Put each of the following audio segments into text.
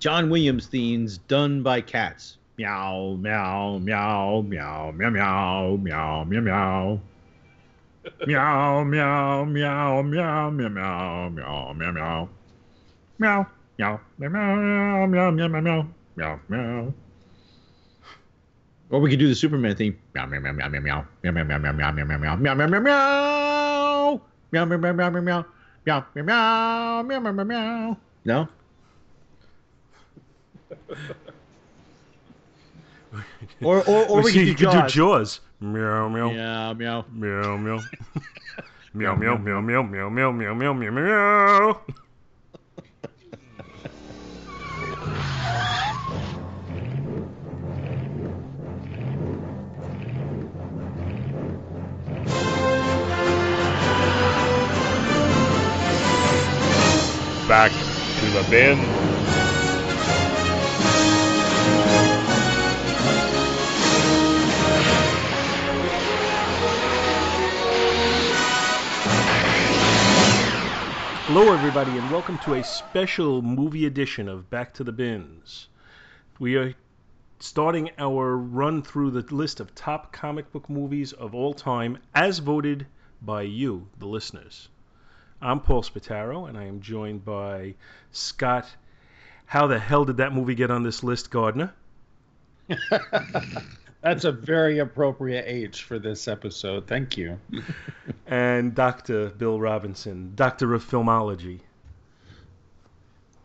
John Williams themes done by cats. Meow, meow, meow, meow, meow, meow, meow, meow, meow. Meow, meow, meow, meow, meow, meow, meow, meow, meow. Meow, meow, meow, meow, meow, meow, meow, meow, meow, meow. Meow. Or we could do the Superman theme. Meow, meow, meow, meow, meow, meow, meow, meow, meow, meow, meow, meow, meow, meow, meow, meow, meow. Meow, meow, meow, meow, meow, meow. Meow, meow, meow, meow, meow, meow, meow. No? Or or or we see, could do could do Jaws. Meow meow Meow, meow. meow meow. Meow meow meow meow meow meow meow meow meow meow. Back to the bin. Hello, everybody, and welcome to a special movie edition of Back to the Bins. We are starting our run through the list of top comic book movies of all time as voted by you, the listeners. I'm Paul Spataro, and I am joined by Scott. How the hell did that movie get on this list, Gardner? That's a very appropriate age for this episode. Thank you. And Dr. Bill Robinson, Doctor of Filmology.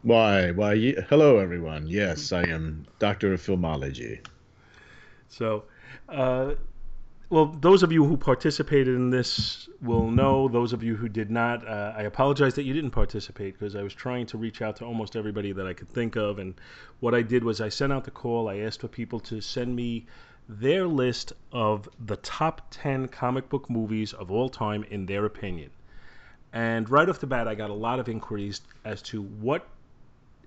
Why, why, ye- hello everyone. Yes, I am Doctor of Filmology. So, uh, well, those of you who participated in this will know. Those of you who did not, uh, I apologize that you didn't participate because I was trying to reach out to almost everybody that I could think of. And what I did was I sent out the call. I asked for people to send me their list of the top 10 comic book movies of all time in their opinion. And right off the bat, I got a lot of inquiries as to what,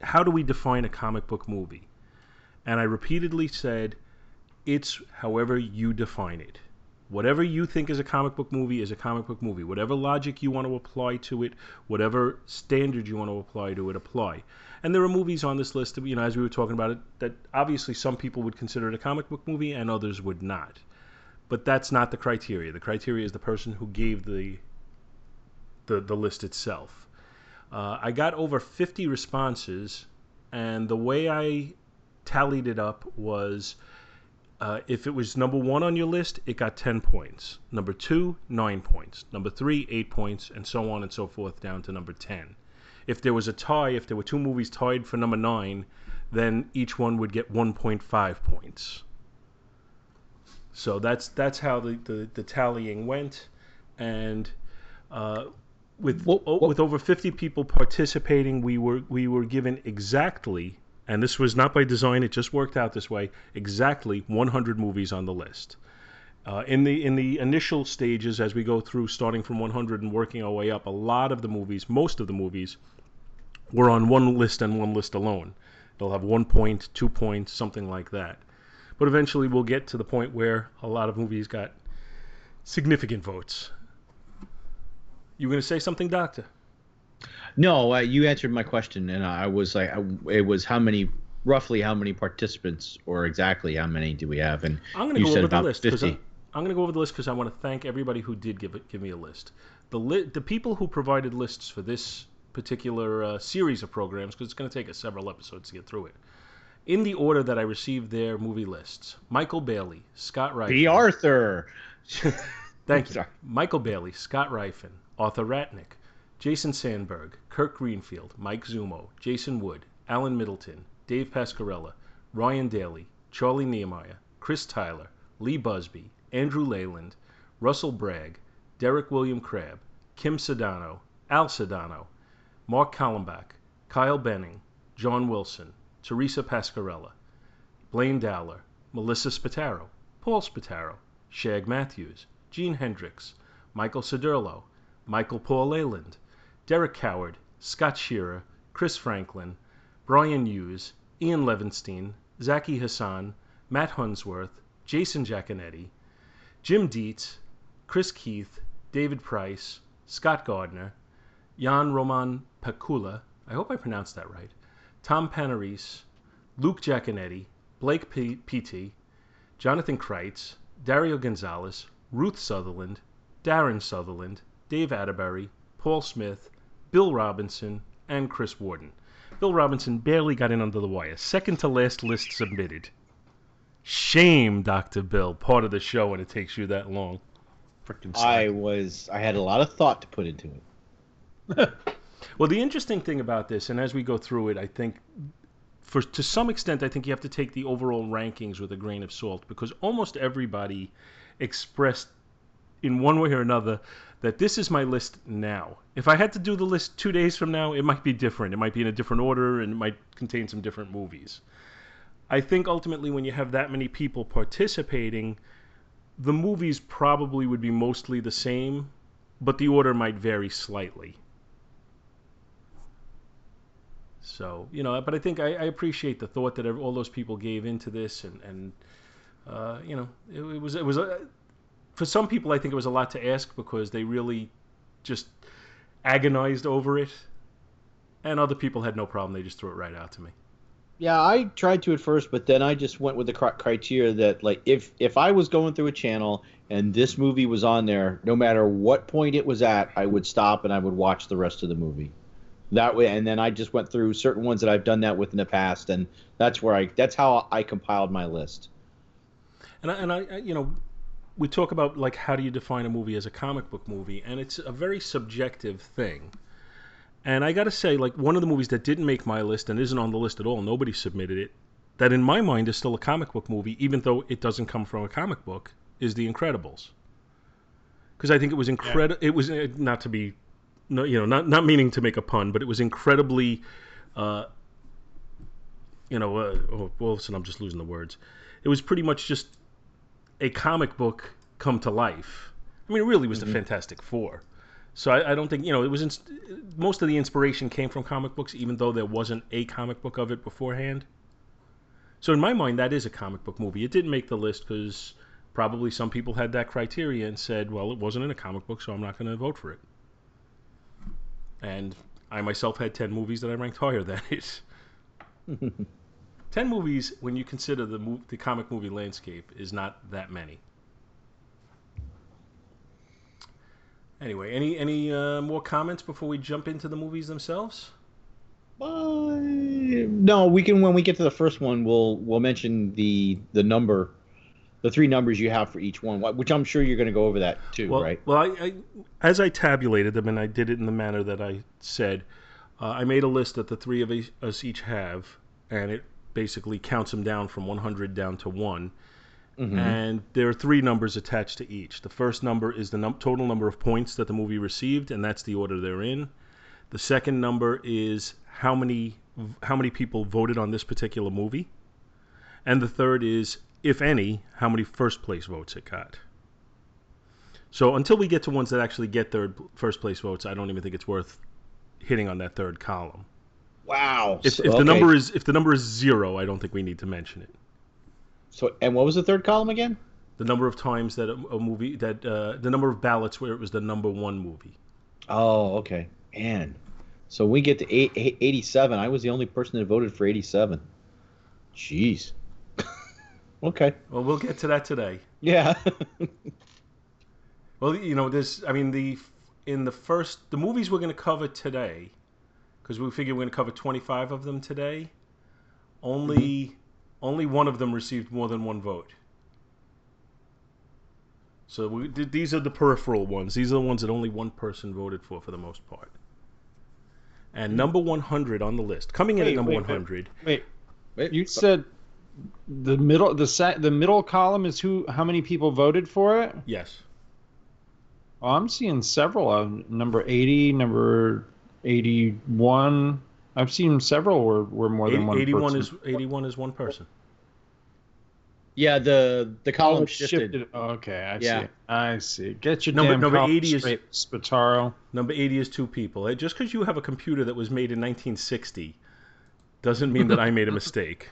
how do we define a comic book movie? And I repeatedly said, it's however you define it. Whatever you think is a comic book movie is a comic book movie. Whatever logic you want to apply to it, whatever standard you want to apply to it, apply. And there are movies on this list, that, you know, as we were talking about it, that obviously some people would consider it a comic book movie and others would not. But that's not the criteria. The criteria is the person who gave the the, the list itself. Uh, I got over 50 responses, and the way I tallied it up was uh, if it was number one on your list, it got 10 points. Number two, 9 points. Number three, 8 points, and so on and so forth down to number 10. If there was a tie, if there were two movies tied for number 9, then each one would get 1.5 points. So that's that's how the, the, the tallying went. And uh, with What- what- with over 50 people participating, we were we were given exactly, and this was not by design; it just worked out this way. Exactly 100 movies on the list. Uh, in the in the initial stages, as we go through, starting from 100 and working our way up, a lot of the movies, most of the movies, were on one list and one list alone. They'll have one point, two points, something like that. But eventually, we'll get to the point where a lot of movies got significant votes. You going to say something, Doctor? No, uh, you answered my question, and I was like, I, it was how many, roughly how many participants, or exactly how many do we have? And I'm going to go over the list. 'cause 50. I- I'm going to go over the list because I want to thank everybody who did give it, give me a list. The li- the people who provided lists for this particular uh, series of programs, because it's going to take us several episodes to get through it. In the order that I received their movie lists: Michael Bailey, Scott Wright, B. Arthur. Thank you. Michael Bailey, Scott Rifen, Arthur Ratnick, Jason Sandberg, Kirk Greenfield, Mike Zumo, Jason Wood, Alan Middleton, Dave Pascarella, Ryan Daly, Charlie Nehemiah, Chris Tyler, Lee Busby, Andrew Leyland, Russell Bragg, Derek William Crabb, Kim Sedano, Al Sedano, Mark Kallenbach, Kyle Benning, John Wilson, Teresa Pascarella, Blaine Dowler, Melissa Spataro, Paul Spataro, Shag Matthews, Gene Hendricks, Michael Sederlo, Michael Paul Leyland, Derek Coward, Scott Shearer, Chris Franklin, Brian Hughes, Ian Levinstein, Zaki Hassan, Matt Hunsworth, Jason Giaconetti, Jim Dietz, Chris Keith, David Price, Scott Gardner, Jan Roman Pakula, I hope I pronounced that right, Tom Panarese, Luke Giaconetti, Blake P- P.T., Jonathan Kreitz, Dario Gonzalez, Ruth Sutherland, Darren Sutherland, Dave Atterbury, Paul Smith, Bill Robinson, and Chris Warden. Bill Robinson barely got in under the wire. Second to last list submitted. Shame, Dr. Bill. Part of the show and it takes you that long. Freaking I was I had a lot of thought to put into it. Well, the interesting thing about this, and as we go through it, I think, for to some extent, I think you have to take the overall rankings with a grain of salt because almost everybody expressed in one way or another that this is my list now. If I had to do the list two days from now, it might be different. It might be in a different order and it might contain some different movies. I think ultimately, when you have that many people participating, the movies probably would be mostly the same, but the order might vary slightly. So you know, but I think I, I appreciate the thought that all those people gave into this, and and uh, you know, it, it was it was a, for some people I think it was a lot to ask because they really just agonized over it, and other people had no problem; they just threw it right out to me. Yeah, I tried to at first, but then I just went with the criteria that like if if I was going through a channel and this movie was on there, no matter what point it was at, I would stop and I would watch the rest of the movie. That way, and then I just went through certain ones that I've done that with in the past, and that's where I that's how I compiled my list. And I, and I, I- you know, we talk about like how do you define a movie as a comic book movie, and it's a very subjective thing. And I got to say, like one of the movies that didn't make my list and isn't on the list at all, nobody submitted it, that in my mind is still a comic book movie, even though it doesn't come from a comic book, is The Incredibles. Because I think it was incredible. It was uh, not to be, no, you know, not not meaning to make a pun, but it was incredibly, uh, you know, uh, oh, well, listen, I'm just losing the words. It was pretty much just a comic book come to life. I mean, it really was the Fantastic Four. So I, I don't think you know it was. Most of the inspiration came from comic books, even though there wasn't a comic book of it beforehand. So in my mind, that is a comic book movie. It didn't make the list because probably some people had that criteria and said, "Well, it wasn't in a comic book, so I'm not going to vote for it." And I myself had ten movies that I ranked higher than it. Ten movies, when you consider the mo- the comic movie landscape, is not that many. Anyway, any any uh, more comments before we jump into the movies themselves? Uh, no, we can when we get to the first one, we'll we'll mention the the number, the three numbers you have for each one, which I'm sure you're going to go over that too, Well, right? well, I, I as I tabulated them, and I did it in the manner that I said, uh, I made a list that the three of each- us each have, and it basically counts them down from 100 down to one. Mhm. And there are three numbers attached to each. The first number is the num- total number of points that the movie received, and that's the order they're in. The second number is how many how many people voted on this particular movie, and the third is, if any, how many first place votes it got. So until we get to ones that actually get third first place votes, I don't even think it's worth hitting on that third column. Wow. If, So- if the okay. number is if the number is zero, I don't think we need to mention it. so, and what was the third column again? The number of times that a, a movie that uh, the number of ballots where it was the number one movie. Oh, okay. Man. So we get to eight, eight, 87. I was the only person that voted for 87. Jeez. Okay. Well, we'll get to that today. Yeah. Well, you know, this. I mean, the in the first the movies we're going to cover today, because we figure we're going to cover 25 of them today. Only mm-hmm. only one of them received more than one vote. So we, th- these are the peripheral ones. These are the ones that only one person voted for, for the most part. And mm-hmm. number 100 on the list, coming in Wait, at number wait, wait. 100. Wait, Wait, you said the middle the set the middle column is who how many people voted for it? Yes. Oh, I'm seeing several of number 80, number 81. I've seen several where, where more 80, than one 81 person. is 81 is one person. yeah, the the Oh, column it's shifted. Okay, I Yeah. see. I see. Get your Number- damn number 80 is- straight, Spataro. Number 80 is two people. Just because you have a computer that was made in 1960 doesn't mean that I made a mistake.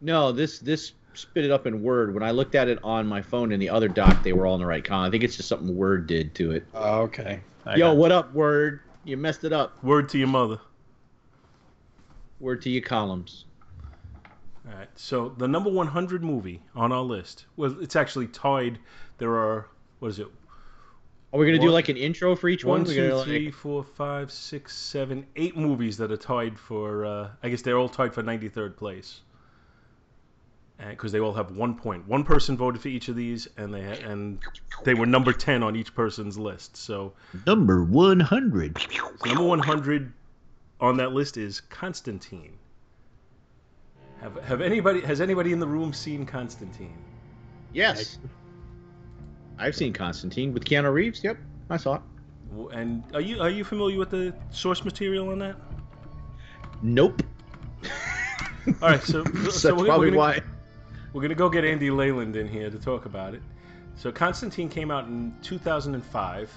No, this this spit it up in Word. When I looked at it on my phone in the other doc, they were all in the right column. I think it's just something Word did to it. Oh, okay. I Yo, what up, Word? You messed it up. Word to your mother. Word to your columns. All right. So the number 100 movie on our list, well, it's actually tied. There are what is it? Are we gonna do like an intro for each one? One, two, like- three, four, five, six, seven, eight movies that are tied for. Uh, I guess they're all tied for 93rd place. Because they all have one point. One person voted for each of these, and they and they were number 10 on each person's list. So Number 100. number 100 on that list is Constantine. Have, have anybody has anybody in the room seen Constantine? Yes. I've seen Constantine with Keanu Reeves. Yep, I saw it. And are you are you familiar with the source material on that? Nope. All right, so so That's we're, we're probably gonna, why. We're gonna go get Andy Leyland in here to talk about it. So Constantine came out in 2005,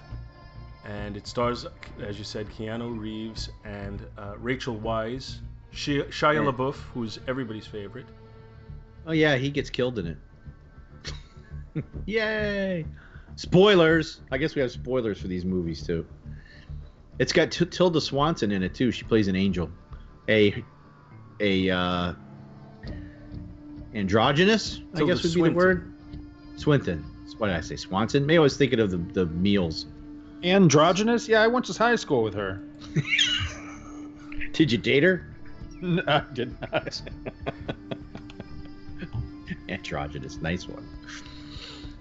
and it stars, as you said, Keanu Reeves and uh, Rachel Weisz, Shia, Shia Yeah. LaBeouf, who's everybody's favorite. Oh yeah, he gets killed in it. Yay! Spoilers. I guess we have spoilers for these movies too. It's got T- Tilda Swanson in it too. She plays an angel, a a uh, androgynous. I guess would be the word. Swinton. What did I say? Swanson. Maybe I was thinking of the the meals. Androgynous? Yeah, I went to high school with her. Did you date her? No, I did not. Androgynous. Nice one.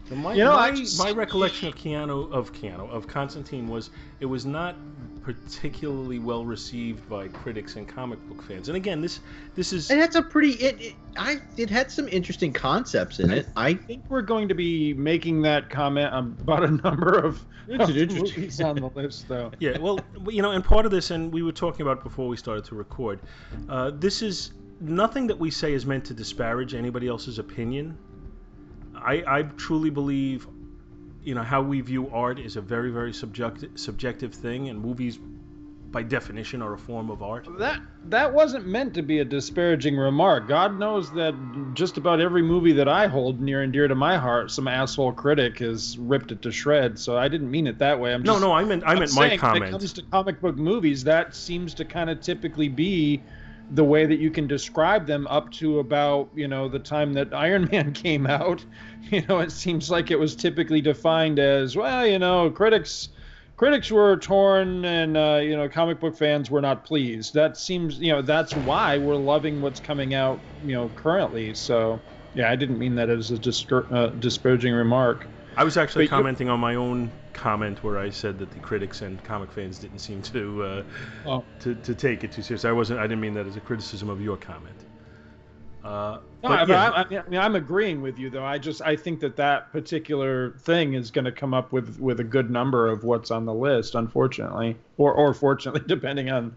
So my, You know, my, I just- my recollection of Keanu of Keanu of Constantine was it was not particularly well received by critics and comic book fans. And again, this this is It had some pretty. It, it I it had some interesting concepts in it. I I think we're going to be making that comment about a number of, of movies on the list, though. yeah, well, you know, and part of this, and we were talking about it before we started to record. Uh, this is nothing that we say is meant to disparage anybody else's opinion. I, I truly believe, you know, how we view art is a very, very subjective, subjective thing, and movies, by definition, are a form of art. That that wasn't meant to be a disparaging remark. God knows that just about every movie that I hold near and dear to my heart, some asshole critic has ripped it to shreds. So I didn't mean it that way. I'm No, just, no, I meant I I'm meant my saying When it comes to comic book movies, that seems to kind of typically be the way that you can describe them up to about you know the time that Iron Man came out. You know, it seems like it was typically defined as well. You know, critics critics were torn, and uh, you know, comic book fans were not pleased. That seems you know that's why we're loving what's coming out you know currently. So yeah, I didn't mean that as a uh, disparaging remark. I was actually But commenting on my own comment where I said that the critics and comic fans didn't seem to uh, Oh. to, to take it too seriously. I wasn't. I didn't mean that as a criticism of your comment. Uh, No, but yeah, I, I, I mean, I'm agreeing with you though. I just I think that that particular thing is going to come up with with a good number of what's on the list, unfortunately, or or fortunately, depending on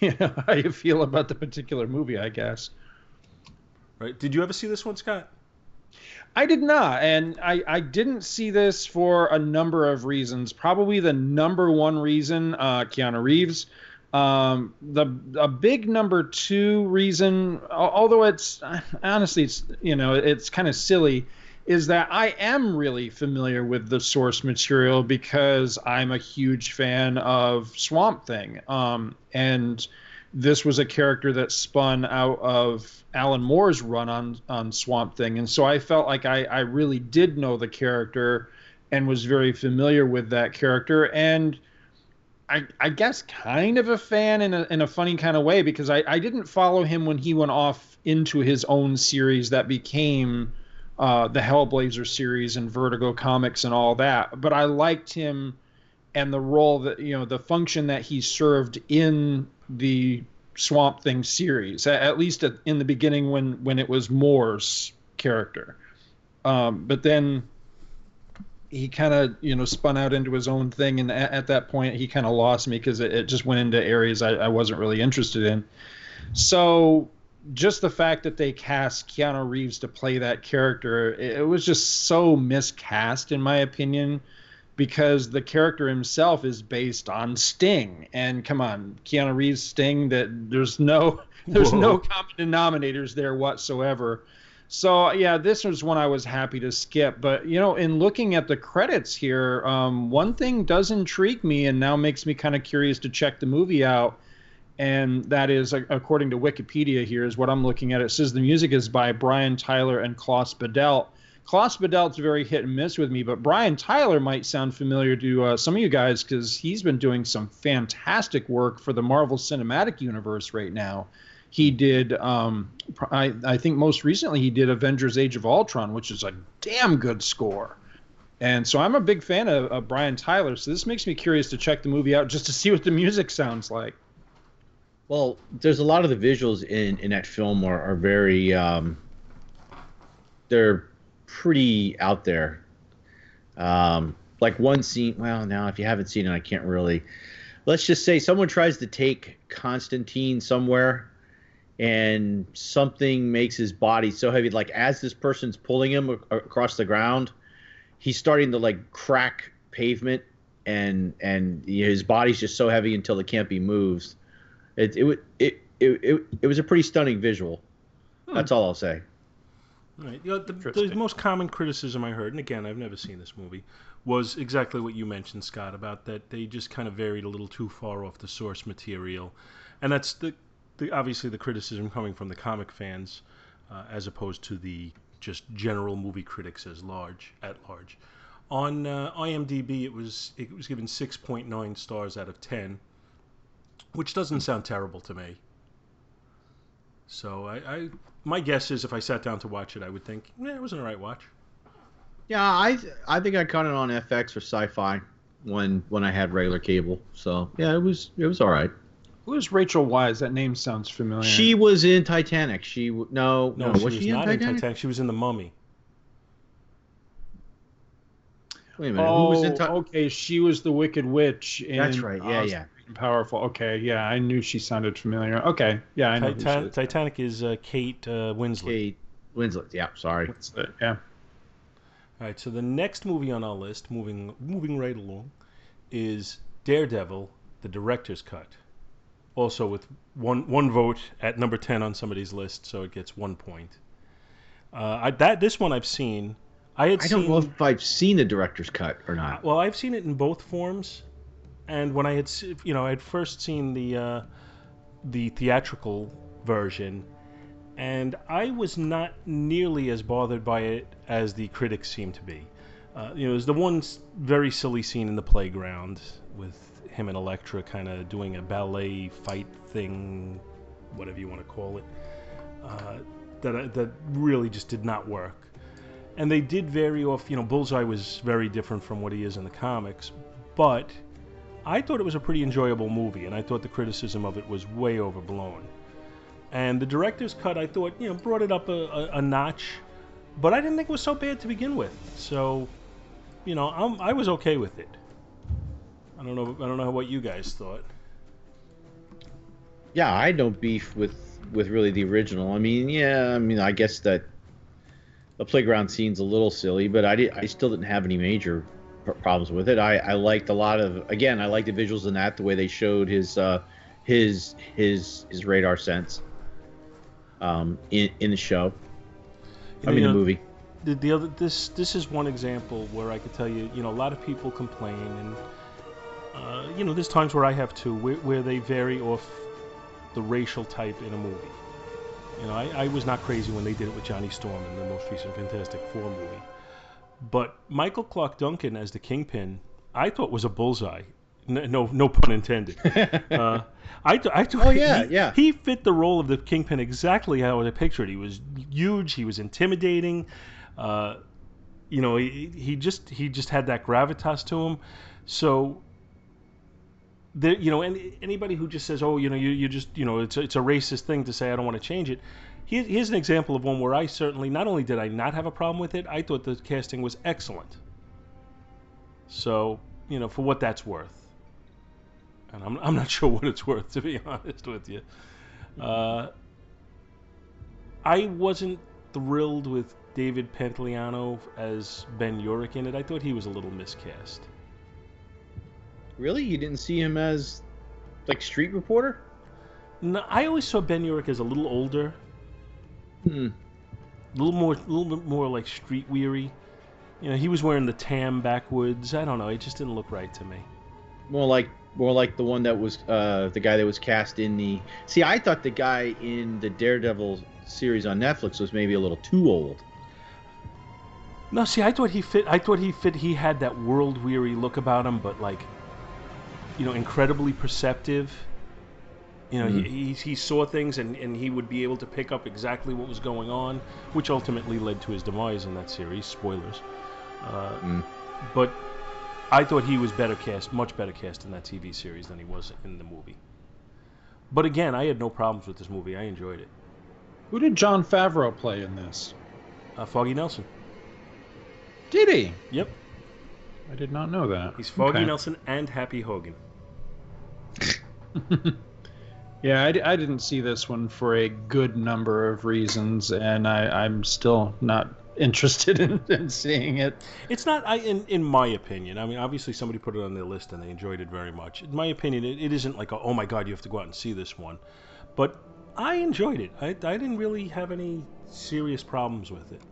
you know how you feel about the particular movie, I guess. right. Did you ever see this one, Scott? I did not, and I, I didn't see this for a number of reasons. Probably the number one reason, uh, Keanu Reeves. Um, the a big number two reason, although it's honestly it's you know it's kind of silly, is that I am really familiar with the source material because I'm a huge fan of Swamp Thing. Um, and this was a character that spun out of Alan Moore's run on on Swamp Thing, and so I felt like I, I really did know the character and was very familiar with that character, and I, I guess kind of a fan in a in a funny kind of way because I, I didn't follow him when he went off into his own series that became uh, the Hellblazer series and Vertigo Comics and all that, but I liked him and the role that you know the function that he served in the Swamp Thing series, at least at, in the beginning when when it was Moore's character. Um, but then he kind of you know spun out into his own thing, and at, at that point he kind of lost me because it, it just went into areas I, I wasn't really interested in. So just the fact that they cast Keanu Reeves to play that character, it, it was just so miscast in my opinion because the character himself is based on Sting. And come on, Keanu Reeves Sting that there's no there's no common denominators there whatsoever. So yeah, this was one I was happy to skip. But you know, in looking at the credits here, um, one thing does intrigue me and now makes me kind of curious to check the movie out. and that is according to Wikipedia. Here is what I'm looking at. It says the music is by Brian Tyler and Klaus Badelt. Klaus Badelt's very hit and miss with me, but Brian Tyler might sound familiar to uh, some of you guys because he's been doing some fantastic work for the Marvel Cinematic Universe right now. He did, um, I, I think most recently he did Avengers: Age of Ultron, which is a damn good score. And so I'm a big fan of, of Brian Tyler. So this makes me curious to check the movie out just to see what the music sounds like. Well, there's a lot of the visuals in in that film are, are very um, they're pretty out there. Um, like one scene. Well, now if you haven't seen it, I can't really. Let's just say someone tries to take Constantine somewhere, and something makes his body so heavy. Like as this person's pulling him across the ground, he's starting to like crack pavement, and and his body's just so heavy until it can't be moved. It it it it, it, it was a pretty stunning visual. Hmm. That's all I'll say. Right. You know, the, the, most common criticism I heard, and again, I've never seen this movie, was exactly what you mentioned, Scott, about that they just kind of varied a little too far off the source material, and that's the, the obviously the criticism coming from the comic fans, uh, as opposed to the just general movie critics as large at large. On uh, IMDb, it was it was given 6.9 stars out of 10, which doesn't sound terrible to me. So I, I, my guess is if I sat down to watch it, I would think, yeah, it wasn't an alright watch. Yeah, I I think I caught it on FX or Sci-Fi when when I had regular cable. So yeah, it was it was all right. Who is Rachel Weisz? That name sounds familiar. She was in Titanic. She no no, no she was, she not in Titanic? in Titanic? She was in The Mummy. Wait a minute. Oh, who was in oh, Ti- okay. She was the Wicked Witch. In That's right. Yeah, uh, yeah powerful. Okay, yeah, I knew she sounded familiar. Okay, yeah, I know. Titan- Titanic is uh, Kate uh, Winslet. Kate Winslet. Yeah, sorry. Winslet, yeah. All right, so the next movie on our list, moving moving right along, is Daredevil, the director's cut. Also with one one vote at number ten on somebody's list, so it gets one point. Uh, I, that this one I've seen. I had. I don't know if I've seen the director's cut or not. Well, I've seen it in both forms and when I had you know I had first seen the uh, the theatrical version, and I was not nearly as bothered by it as the critics seemed to be. Uh, you know, there's the one very silly scene in the playground with him and Elektra kind of doing a ballet fight thing, whatever you want to call it, uh, that that really just did not work. And they did vary off. You know, Bullseye was very different from what he is in the comics, but I thought it was a pretty enjoyable movie, and I thought the criticism of it was way overblown. And the director's cut, I thought, you know, brought it up a, a, a notch, but I didn't think it was so bad to begin with. So, you know, I'm, I was okay with it. I don't know. I don't know what you guys thought. Yeah, I don't beef with with really the original. I mean, yeah, I mean, I guess that the playground scene's a little silly, but I did, I still didn't have any major problems with it. I, I liked a lot of again I liked the visuals in that the way they showed his uh, his his his radar sense um, in in the show. I mean know, the movie. The, the other this this is one example where I could tell you you know a lot of people complain and uh, you know there's times where I have too where, where they vary off the racial type in a movie. You know I, I was not crazy when they did it with Johnny Storm in the most recent Fantastic Four movie. But Michael Clarke Duncan as the Kingpin, I thought was a bullseye. No, no, pun intended. uh, I, I thought oh yeah, he, yeah. He fit the role of the Kingpin exactly how I pictured. He was huge. He was intimidating. Uh, you know, he, he just he just had that gravitas to him. So there, you know, any, anybody who just says, "Oh, you know, you, you just, you know, it's a, it's a racist thing to say I don't want to change it," here's an example of one where I certainly not only did I not have a problem with it, I thought the casting was excellent. So, you know, for what that's worth. And I'm, I'm not sure what it's worth, to be honest with you. Uh, I wasn't thrilled with David Pantoliano as Ben Urich in it. I thought he was a little miscast. Really? You didn't see him as, like, street reporter? No, I always saw Ben Urich as a little older Hmm. A little more, a little bit more like street weary. You know, he was wearing the tam backwoods. I don't know. It just didn't look right to me. More like more like the one that was uh, the guy that was cast in the. See, I thought the guy in the Daredevil series on Netflix was maybe a little too old. No, see, I thought he fit. I thought he fit. He had that world weary look about him, but like, you know, incredibly perceptive. You know, Mm. he, he he saw things and, and he would be able to pick up exactly what was going on, which ultimately led to his demise in that series. Spoilers. Uh, Mm. But I thought he was better cast, much better cast in that TV series than he was in the movie. But again, I had no problems with this movie. I enjoyed it. Who did Jon Favreau play in this? Uh, Foggy Nelson. Did he? Yep, I did not know that. he's Foggy Okay. Nelson and Happy Hogan. yeah, I, didn't see this one for a good number of reasons, and I, I'm still not interested in, in seeing it. It's not, I, in in my opinion. I mean, obviously somebody put it on their list and they enjoyed it very much. In my opinion, it, it isn't like, a, oh my god, you have to go out and see this one. But I enjoyed it. I, I didn't really have any serious problems with it.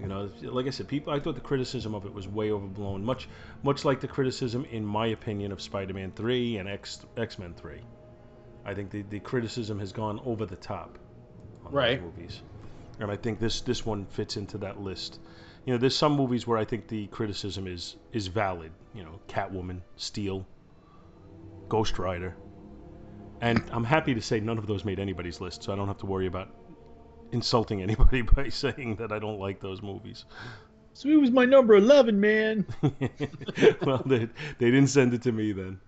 You know, like I said, people. I thought the criticism of it was way overblown. Much, much like the criticism, in my opinion, of Spider-Man Three and X X-Men Three. I think the, the criticism has gone over the top on Right. those movies, and I think this this one fits into that list. You know, there's some movies where I think the criticism is is valid. You know, Catwoman, Steel, Ghost Rider, and I'm happy to say none of those made anybody's list, so I don't have to worry about insulting anybody by saying that I don't like those movies. So he was my number eleven, man. well, they, they didn't send it to me then.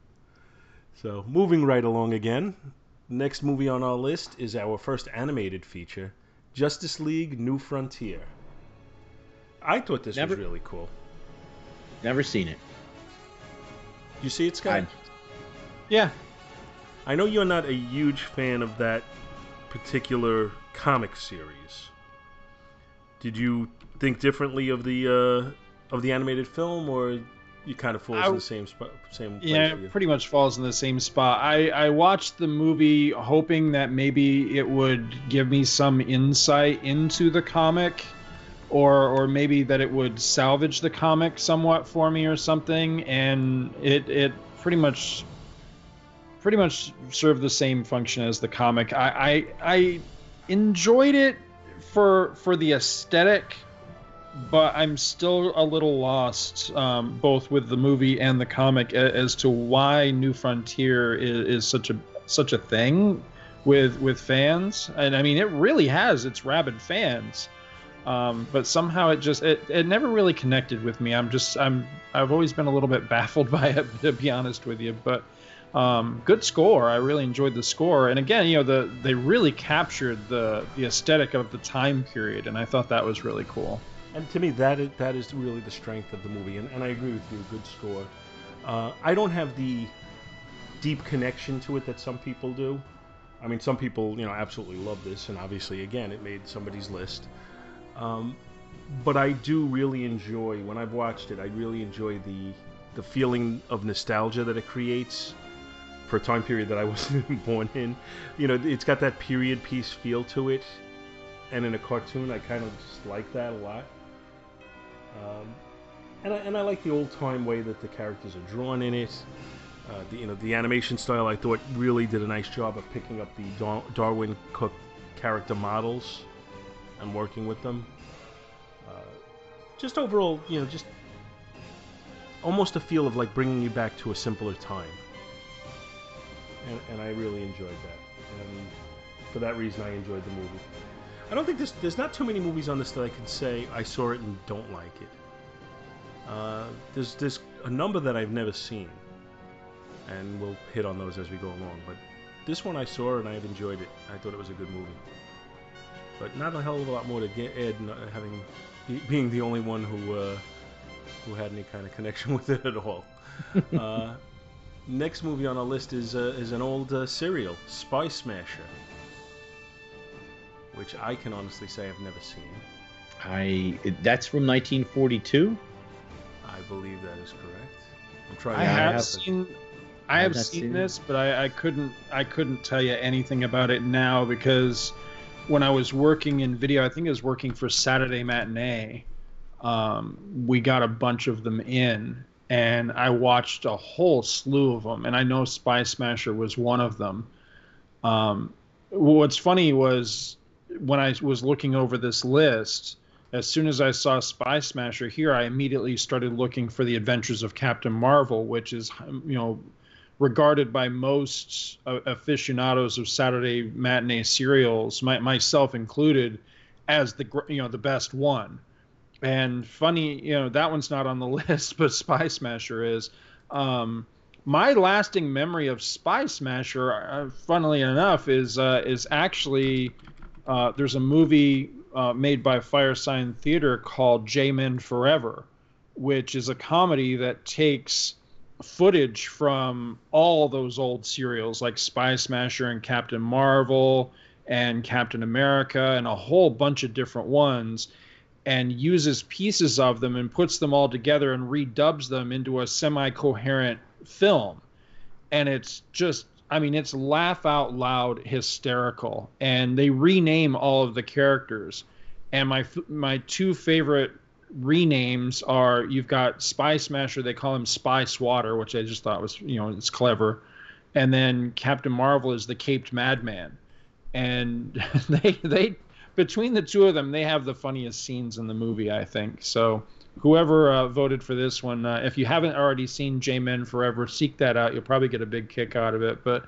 So, moving right along again. Next movie on our list is our first animated feature, Justice League New Frontier. I thought this Never- was really cool. Never seen it. You see it, Scott? I- Yeah, I know you're not a huge fan of that particular comic series. Did you think differently of the uh, of the animated film, or you kind of falls I- in the same spot, same place? yeah, it pretty much falls in the same spot. I, I watched the movie hoping that maybe it would give me some insight into the comic, or or maybe that it would salvage the comic somewhat for me or something. And it it pretty much pretty much served the same function as the comic. I I, I enjoyed it for for the aesthetic but I'm still a little lost, um, both with the movie and the comic, as to why New Frontier is, is such a such a thing with with fans. And I mean, it really has its rabid fans, um, but somehow it just it, it never really connected with me. I'm just I'm I've always been a little bit baffled by it, to be honest with you. But um, good score. I really enjoyed the score, and again, you know, the they really captured the the aesthetic of the time period, and I thought that was really cool. And to me, that is, that is really the strength of the movie. And, and I agree with you, good score. Uh, I don't have the deep connection to it that some people do. I mean, some people, you know, absolutely love this, and obviously, again, it made somebody's list. Um, but I do really enjoy when I've watched it. I really enjoy the the feeling of nostalgia that it creates for a time period that I wasn't born in. You know, it's got that period piece feel to it, and in a cartoon, I kind of just like that a lot. Um, and I, and I like the old time way that the characters are drawn in it. Uh, the, you know, the animation style I thought really did a nice job of picking up the Dar- Darwyn Cooke character models and working with them. Uh, just overall, you know, just almost a feel of like bringing you back to a simpler time. And, and I really enjoyed that. And for that reason, I enjoyed the movie. I don't think there's there's not too many movies on this that I can say I saw it and don't like it. Uh, there's there's a number that I've never seen, and we'll hit on those as we go along. But this one I saw and I've enjoyed it. I thought it was a good movie, but not a hell of a lot more to get Ed having being the only one who uh, who had any kind of connection with it at all. uh, next movie on our list is uh, is an old uh, serial, Spy Smasher which I can honestly say I've never seen. I that's from 1942. I believe that is correct. I'm trying. I Yeah, I have have- seen I I have have seen seen this, but I, I couldn't I couldn't tell you anything about it now because when I was working in video, I think I was working for Saturday Matinee. Um, we got a bunch of them in, and I watched a whole slew of them, and I know Spy Smasher was one of them. Um, what's funny was when I was looking over this list, as soon as I saw Spy Smasher here, I immediately started looking for the Adventures of Captain Marvel, which is you know regarded by most uh, aficionados of Saturday matinee serials, my, myself included, as the you know the best one. And funny, you know that one's not on the list, but Spy Smasher is. Um, my lasting memory of Spy Smasher, uh, funnily enough, is uh, is actually uh, there's a movie uh, made by Firesign Theater called J-Men Forever, which is a comedy that takes footage from all those old serials like Spy Smasher and Captain Marvel and Captain America and a whole bunch of different ones and uses pieces of them and puts them all together and redubs them into a semi-coherent film. And it's just I mean it's laugh out loud hysterical and they rename all of the characters. And my my two favorite renames are you've got Spy Smasher, they call him Spy Swatter, which I just thought was you know it's clever, and then Captain Marvel is the Caped Madman, and they they between the two of them they have the funniest scenes in the movie I think. So. Whoever uh, voted for this one, uh, if you haven't already seen J-Men Forever, seek that out. You'll probably get a big kick out of it. But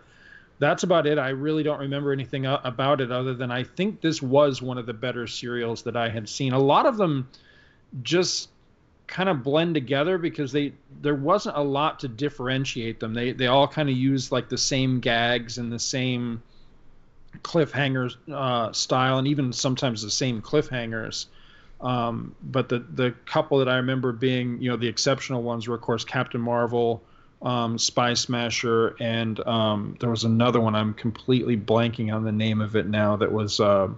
that's about it. I really don't remember anything about it other than I think this was one of the better serials that I had seen. A lot of them just kind of blend together because they there wasn't a lot to differentiate them. They they all kind of used like the same gags and the same cliffhanger uh, style, and even sometimes the same cliffhangers. Um, but the the couple that I remember being you know the exceptional ones were of course Captain Marvel, um, Spy Smasher, and um, there was another one I'm completely blanking on the name of it now that was. Uh,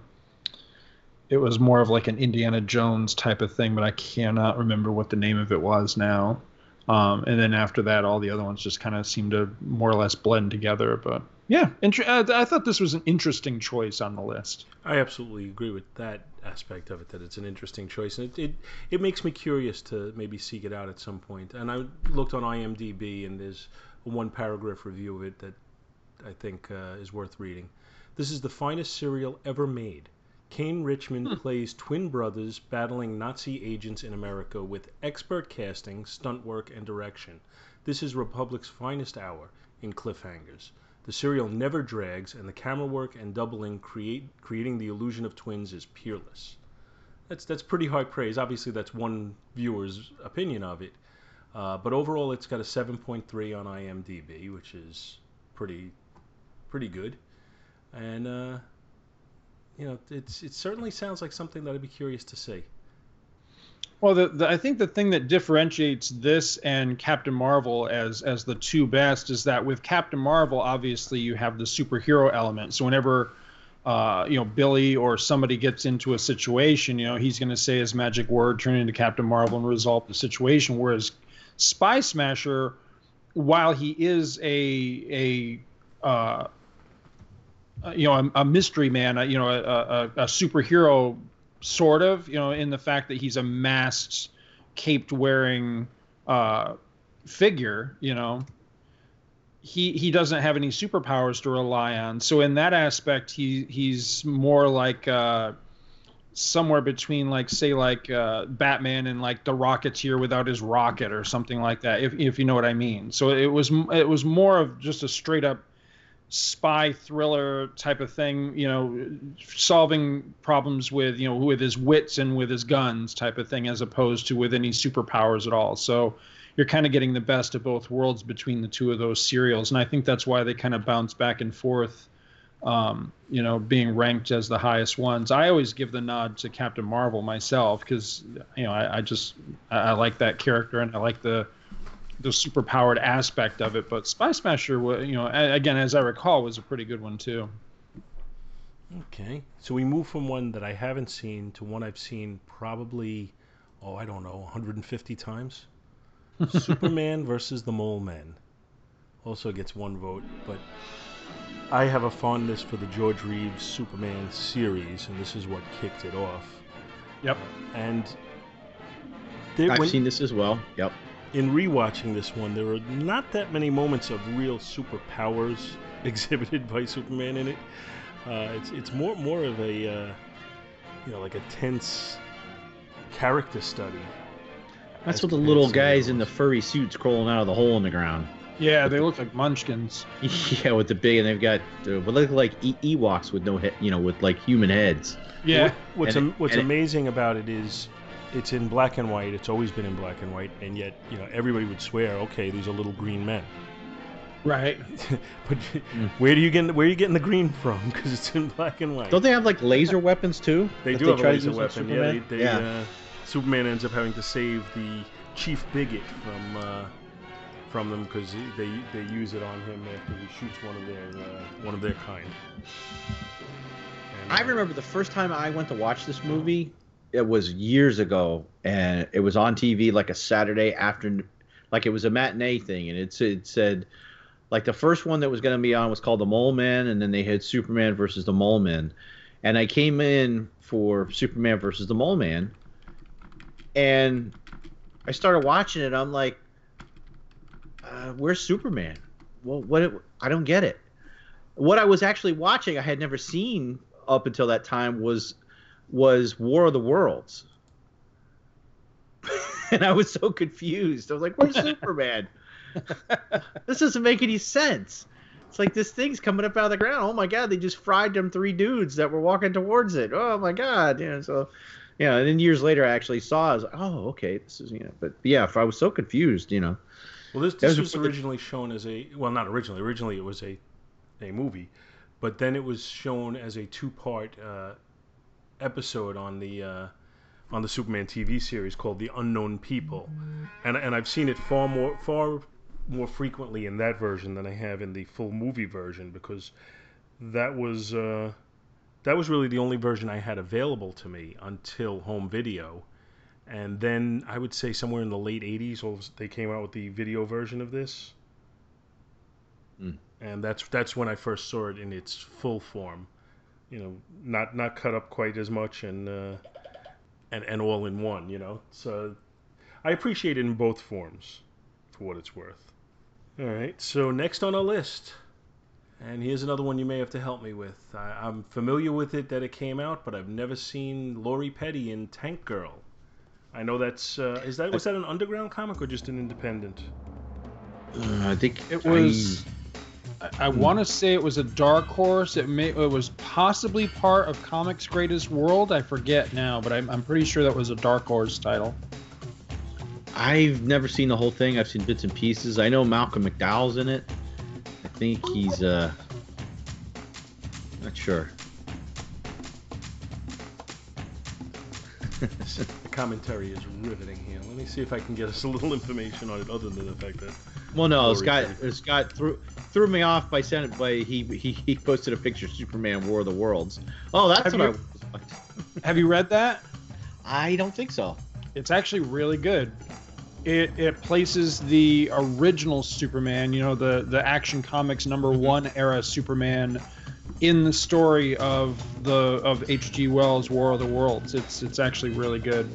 it was more of like an Indiana Jones type of thing, but I cannot remember what the name of it was now. Um, and then after that, all the other ones just kind of seemed to more or less blend together. But yeah, int- I thought this was an interesting choice on the list. I absolutely agree with that aspect of it. That it's an interesting choice, and it it, it makes me curious to maybe seek it out at some point. And I looked on IMDb, and there's a one paragraph review of it that I think uh, is worth reading. This is the finest serial ever made Kane Richmond hmm. plays twin brothers battling Nazi agents in America with expert casting, stunt work, and direction. This is Republic's finest hour in cliffhangers. The serial never drags, and the camera work and doubling create creating the illusion of twins is peerless. That's that's pretty high praise. Obviously, that's one viewer's opinion of it, uh, but overall, it's got a 7.3 on IMDb, which is pretty pretty good. And uh, you know, it's it certainly sounds like something that I'd be curious to see. Well, the, the, I think the thing that differentiates this and Captain Marvel as as the two best is that with Captain Marvel, obviously you have the superhero element. So whenever uh, you know Billy or somebody gets into a situation, you know he's going to say his magic word, turn into Captain Marvel, and resolve the situation. Whereas Spy Smasher, while he is a a uh, uh, you know a, a, mystery man, a, you know a, a, a, superhero sort of, you know, in the fact that he's a masked, caped wearing uh, figure, you know. He, he doesn't have any superpowers to rely on, so in that aspect, he he's more like uh, somewhere between like say like uh, Batman and like the Rocketeer without his rocket or something like that, if if you know what I mean. So it was it was more of just a straight up spy thriller type of thing, you know, solving problems with, you know, with his wits and with his guns type of thing, as opposed to with any superpowers at all. So you're kind of getting the best of both worlds between the two of those serials. And I think that's why they kind of bounce back and forth, um, you know, being ranked as the highest ones. I always give the nod to Captain Marvel myself because, you know, I, I just, I, I like that character and I like the, the superpowered aspect of it. But Spy Smasher, you know, again as I recall, was a pretty good one too. Okay, so we move from one that I haven't seen to one I've seen probably, oh I don't know, 150 times. Superman versus the Mole Men also gets one vote, but I have a fondness for the George Reeves Superman series, and this is what kicked it off. Yep. And I've when, seen this as well. Yep in rewatching this one, there are not that many moments of real superpowers exhibited by Superman in it. Uh, it's it's more more of a uh, you know like a tense character study. That's as what the little to some of guys in the furry suits crawling out of the hole in the ground. Yeah, they look like munchkins. yeah, with the big, and they've got uh, what look like e- Ewoks with no head, you know, with like human heads. Yeah. What's am- it- what's and it- amazing about it is it's in black and white. It's always been in black and white, and yet you know everybody would swear, okay, these are little green men. Right. but Mm. where do you get where are you getting the green from? Because it's in black and white. Don't they have like laser weapons too? They do have a laser weapon. Yeah, they, Superman? they, yeah. Uh, Superman ends up having to save the chief bigot from uh, from them because they they use it on him after he shoots one of their uh, one of their kind. And, I uh, remember the first time I went to watch this movie. It was years ago, and it was on TV like a Saturday afternoon, like it was a matinee thing, and it, it said, like the first one that was going to be on was called The Mole Man, and then they had Superman versus the Mole Man, and I came in for Superman versus the Mole Man, and I started watching it. I'm like, uh, where's Superman? Well, what? I don't get it. What I was actually watching, I had never seen up until that time was was War of the Worlds. and I was so confused. I was like, "Where's Superman? this doesn't make any sense." It's like this thing's coming up out of the ground. Oh my god, they just fried them three dudes that were walking towards it. Oh my god, you know, so yeah, and then years later I actually saw I was like, "Oh, okay, this is, you know." But yeah, I was so confused, you know. Well, this, this was was originally shown as a well, not originally. Originally, it was a a movie, but then it was shown as a two part uh, episode on the uh, on the Superman TV series called The Unknown People, and and I've seen it far more far more frequently in that version than I have in the full movie version because that was uh, that was really the only version I had available to me until home video and then I would say somewhere in the late '80s, they came out with the video version of this, Mm. and that's that's when I first saw it in its full form. You know, not not cut up quite as much and uh, and and all in one. You know, so I appreciate it in both forms, for what it's worth. All right, so next on our list. And here's another one you may have to help me with. I, I'm familiar with it that it came out, but I've never seen Lori Petty in Tank Girl. I know that's uh, is that was that an underground comic or just an independent? Uh, I think It I- was. I, I want to say it was a dark horse. It may. It was possibly part of Comics Greatest World. I forget now, but I'm, I'm pretty sure that was a dark horse title. I've never seen the whole thing. I've seen bits and pieces. I know Malcolm McDowell's in it. I think he's uh not sure. The commentary is riveting here. Let me see if I can get us a little information on it, other than the fact that Well, no, Lori Scott Petty. Scott threw threw me off by sending by he, he he posted a picture of Superman War of the Worlds. Oh, that's Have what you- Have you read that? I I don't think so. It's actually really good. It it places the original Superman, you know, the the Action Comics number mm-hmm. one era Superman, in the story of the of H.G. Wells' War of the Worlds. It's it's actually really good.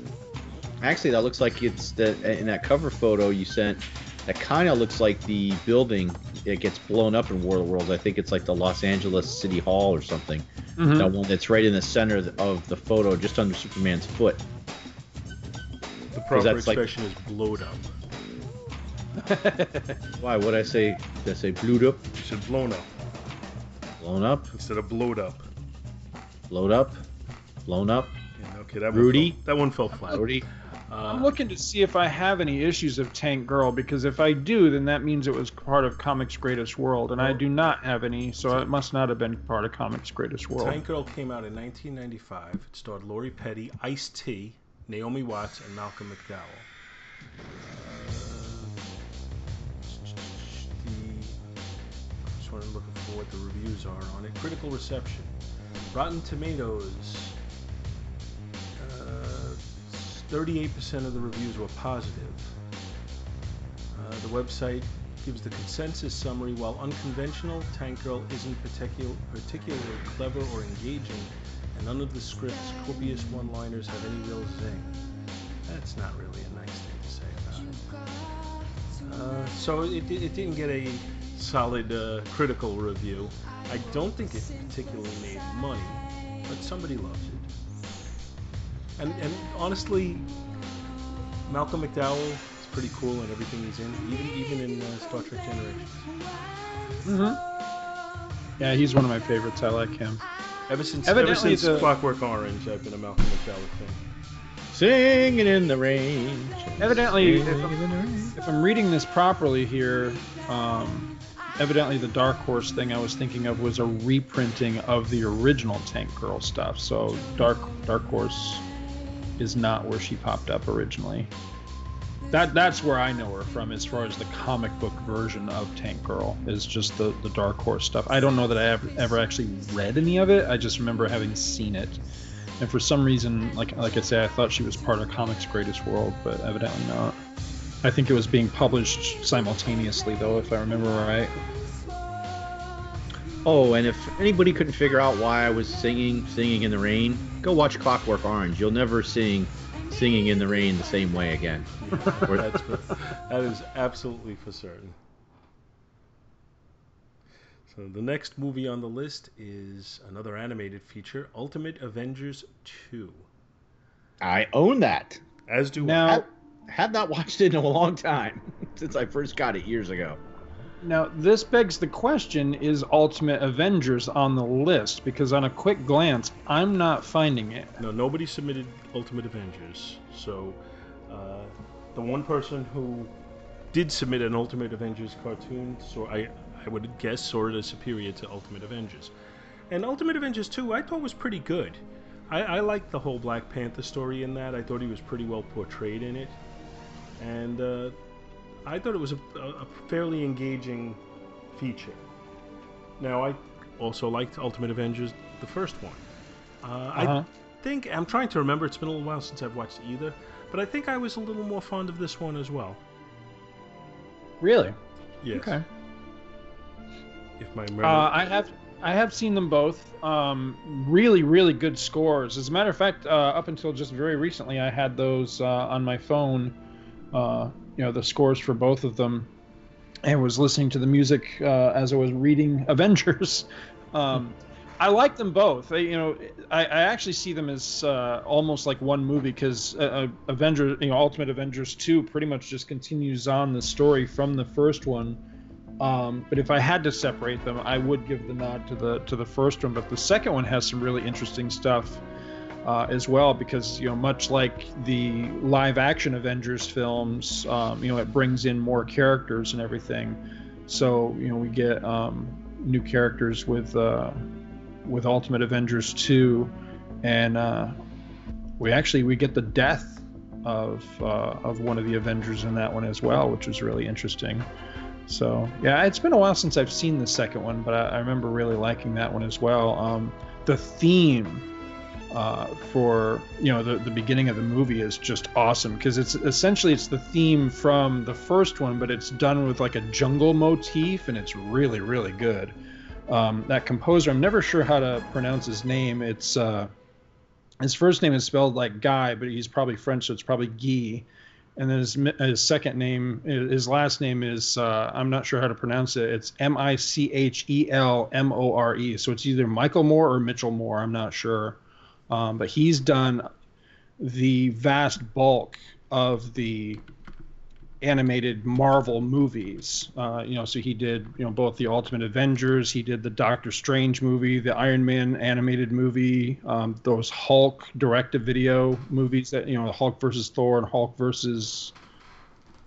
Actually, that looks like it's that in that cover photo you sent. That kind of looks like the building that gets blown up in War of the Worlds. I think it's like the Los Angeles City Hall or something. Mhm. That one that's right in the center of the photo, just under Superman's foot. the proper that's like- expression is blowed up. Why? What I say? Did I say blowed up? You said blown up Blown up? instead of blowed up. Blowed up? Blown up? Yeah, okay, that Rudy? One fell, that one fell flat. Brody? I'm Uh, looking to see if I have any issues of Tank Girl because if I do, then that means it was part of Comics Greatest World, and I do not have any, so it must not have been part of Comics Greatest World. Tank Girl came out in 1995. It starred Lori Petty, Ice T, Naomi Watts, and Malcolm McDowell. Uh, the, just wanted to look for what the reviews are on it. Critical reception. Rotten Tomatoes. Uh, 38% of the reviews were positive. Uh, the website gives the consensus summary while unconventional, Tank Girl isn't particu- particularly clever or engaging, and none of the script's copious one liners have any real zing. That's not really a nice thing to say about it. Uh, so it, it didn't get a solid uh, critical review. I don't think it particularly made money, but somebody loves it. And, and honestly, Malcolm McDowell is pretty cool in everything he's in, even even in uh, Star Trek Generations. Mm-hmm. Yeah, he's one of my favorites. I like him. Ever since ever Evidently since the- Clockwork Orange, I've been a Malcolm McDowell fan. Singing in the rain. Evidently, if I'm- in the rain. If I'm reading this properly here, um, evidently the Dark Horse thing I was thinking of was a reprinting of the original Tank Girl stuff. So Dark Dark Horse is not where she popped up originally. That that's where I know her from as far as the comic book version of Tank Girl is just the, the Dark Horse stuff. I don't know that I ever, ever actually read any of it. I just remember having seen it. And for some reason, like like I say, I thought she was part of Comics Greatest World, but evidently not. I think it was being published simultaneously, though, if I remember right. Oh, and if anybody couldn't figure out why I was singing "Singing in the Rain," go watch Clockwork Orange. You'll never sing "Singing in the Rain" the same way again. Or- That's for, that is absolutely for certain. So the next movie on the list is another animated feature, Ultimate Avengers 2. I own that. As do Now- I. Have, have not watched it in a long time since I first got it years ago. Now, this begs the question is Ultimate Avengers on the list? Because on a quick glance, I'm not finding it. No, nobody submitted Ultimate Avengers. So uh, the one person who did submit an Ultimate Avengers cartoon, so I, I would guess sort of superior to Ultimate Avengers. And Ultimate Avengers 2, I thought was pretty good. I, I liked the whole Black Panther story in that. I thought he was pretty well portrayed in it. And uh, I thought it was a, a fairly engaging feature. Now, I also liked Ultimate Avengers, the first one. Uh, I Uh-huh. think I'm trying to remember. It's been a little while since I've watched either, but I think I was a little more fond of this one as well. Really? Yes. Okay. If my memory. Uh, I have I have seen them both. Um, really, really good scores. As a matter of fact, uh, up until just very recently, I had those uh, on my phone. Uh, you know, the scores for both of them, and was listening to the music uh, as I was reading Avengers. Um, I like them both. You know, I, I actually see them as uh, almost like one movie because uh, uh, Avenger, you know, Ultimate Avengers two pretty much just continues on the story from the first one. Um, but if I had to separate them, I would give the nod to the to the first one. But the second one has some really interesting stuff uh, as well because you know much like the live action Avengers films, um, you know it brings in more characters and everything. So you know we get um, new characters with uh, with Ultimate Avengers 2, and uh, we actually we get the death of uh, of one of the Avengers in that one as well, which was really interesting. So yeah, it's been a while since I've seen the second one, but I, I remember really liking that one as well. Um, the theme uh, for you know the, the beginning of the movie is just awesome because it's essentially it's the theme from the first one, but it's done with like a jungle motif, and it's really really good. Um, that composer, I'm never sure how to pronounce his name. It's uh, his first name is spelled like Guy, but he's probably French, so it's probably Guy and then his, his second name, his last name is uh, I'm not sure how to pronounce it. It's M I C H E L M O R E. So it's either Michael Moore or Mitchell Moore. I'm not sure, um, but he's done the vast bulk of the animated Marvel movies. Uh, you know, so he did you know both the Ultimate Avengers, he did the Doctor Strange movie, the Iron Man animated movie, um, those Hulk direct-to-video movies that you know, Hulk versus Thor and Hulk versus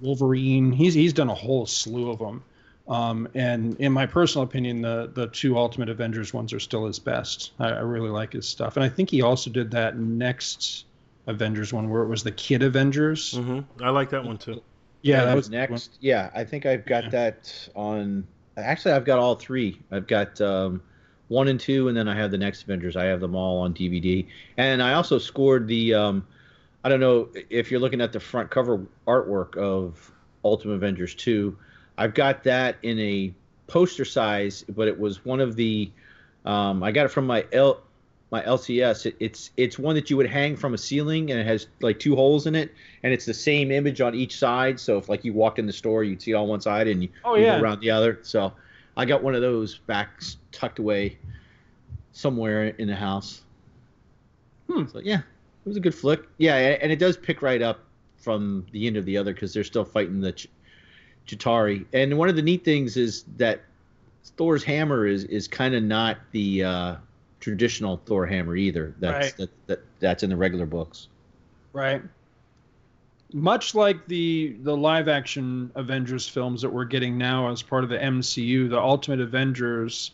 Wolverine. He's he's done a whole slew of them. Um, and in my personal opinion, the the two Ultimate Avengers ones are still his best. I, I really like his stuff, and I think he also did that next Avengers one where it was the Kid Avengers. hmm I like that one too. Yeah, that that was was next. Yeah, I think I've got Yeah. that on. Actually, I've got all three. I've got um, one and two, and then I have the next Avengers. I have them all on DVD, and I also scored the. Um, I don't know if you're looking at the front cover artwork of Ultimate Avengers two. I've got that in a poster size, but it was one of the. Um, I got it from my L, my LCS. It, it's it's one that you would hang from a ceiling, and it has like two holes in it, and it's the same image on each side. So if like you walked in the store, you'd see on one side, and you, Oh, yeah. go around the other. So I got one of those back tucked away somewhere in the house. Hmm. So yeah, it was a good flick. Yeah, and it does pick right up from the end of the other because they're still fighting the Ch- Chitauri. And one of the neat things is that Thor's hammer is is kind of not the uh, traditional Thor hammer either. That's Right. that, that that's in the regular books. Right. Much like the the live action Avengers films that we're getting now as part of the MCU, the Ultimate Avengers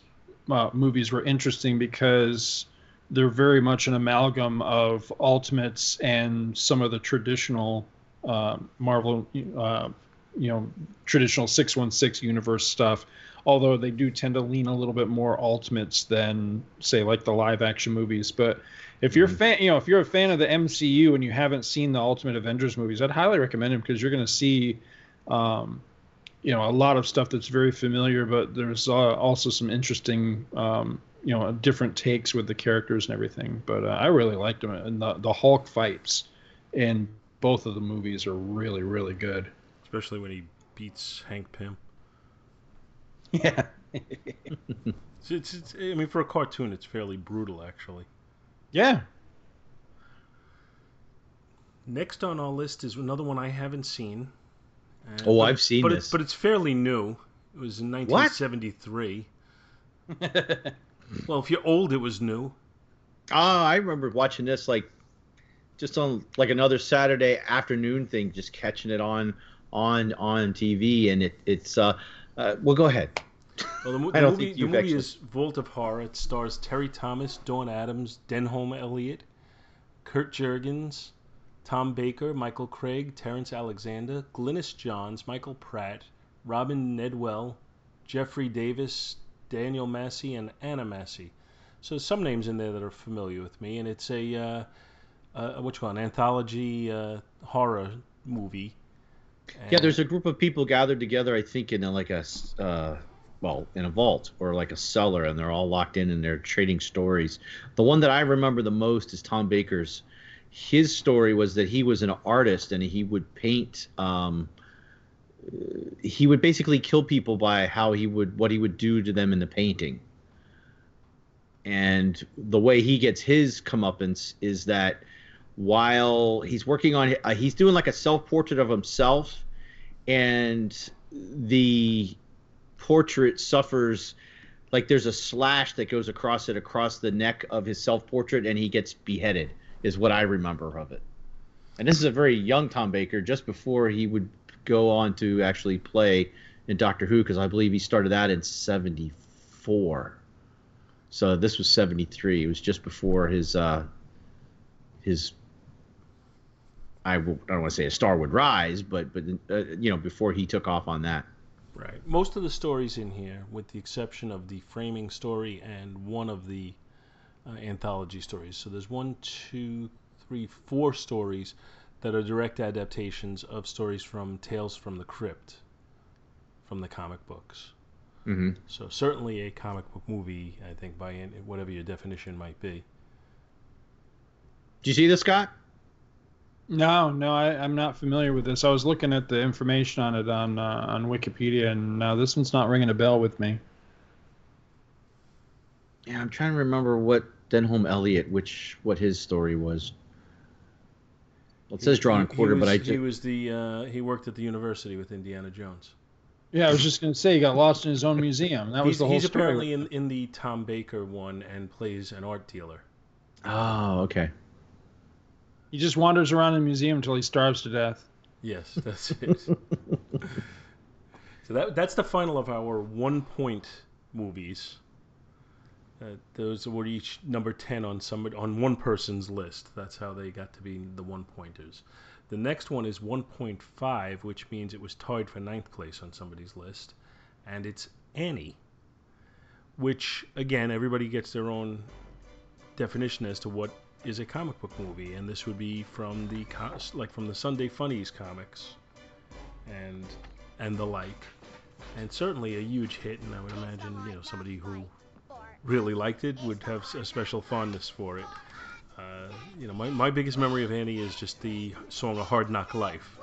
uh, movies were interesting because they're very much an amalgam of Ultimates and some of the traditional uh, Marvel, uh, you know, traditional 616 universe stuff. Although they do tend to lean a little bit more Ultimates than, say, like the live action movies. But if you're Mhm. fan, you know, if you're a fan of the MCU and you haven't seen the Ultimate Avengers movies, I'd highly recommend them because you're going to see, um, you know, a lot of stuff that's very familiar, but there's uh, also some interesting, um, you know, different takes with the characters and everything. But uh, I really liked them, and the the Hulk fights in both of the movies are really really good. Especially when he beats Hank Pym. Yeah. It's, it's, it's, I mean, for a cartoon, it's fairly brutal, actually. Yeah. Next on our list is another one I haven't seen. Uh, Oh, but- I've seen but this. It's, but it's fairly new. It was in 1973. Well, if you're old, it was new. Oh, I remember watching this like just on like another Saturday afternoon thing, just catching it on on on TV, and it it's uh, uh well go ahead. Well, the, mo- the movie, the movie actually- is Vault of Horror. It stars Terry Thomas, Dawn Addams, Denholm Elliott, Kurt Jurgens, Tom Baker, Michael Craig, Terence Alexander, Glynis Johns, Michael Pratt, Robin Nedwell, Geoffrey Davies, Daniel Massey, and Anna Massey. So there's some names in there that are familiar with me, and it's a uh, uh, what you call an anthology uh, horror movie. Yeah, there's a group of people gathered together, I think, in a, like a uh, well, in a vault or like a cellar, and they're all locked in and they're trading stories. The one that I remember the most is Tom Baker's. His story was that he was an artist and he would paint. Um, he would basically kill people by how he would what he would do to them in the painting. And the way he gets his comeuppance is that while he's working on uh, he's doing like a self portrait of himself and the portrait suffers like there's a slash that goes across it across the neck of his self portrait and he gets beheaded is what I remember of it. And this is a very young Tom Baker just before he would go on to actually play in Doctor Who because I believe he started that in 74. So this was 73. It was just before his uh his I w- I don't want to say a star would rise, but but uh, you know before he took off on that. Right. Most of the stories in here, with the exception of the framing story and one of the uh, anthology stories. So there's one, two, three, four stories that are direct adaptations of stories from Tales from the Crypt, from the comic books. Mm-hmm. So certainly a comic book movie, I think, by any, whatever your definition might be. Do you see this, Scott? No, no, I, I'm not familiar with this. I was looking at the information on it on uh, on Wikipedia, and no, this one's not ringing a bell with me. Yeah, I'm trying to remember what Denholm Elliott, which what his story was. Well, it says drawn and He- he quarter, but was- I he was the uh, he worked at the university with Indiana Jones. Yeah, I was just gonna say he got lost in his own museum. That was the whole he's story. apparently in, in the Tom Baker one and plays an art dealer. oh okay. He just wanders around in the museum until he starves to death. Yes, that's it. so that that's the final of our one point movies. Uh, those were each number ten on somebody on one person's list. That's how they got to be the one pointers. The next one is 1.5, which means it was tied for ninth place on somebody's list, and it's Annie. Which again, everybody gets their own definition as to what is a comic book movie, and this would be from the like from the Sunday Funnies comics, and and the like, and certainly a huge hit. And I would imagine you know somebody who really liked it would have a special fondness for it. Uh, you know, my, my biggest memory of Annie is just the song "A Hard Knock Life,"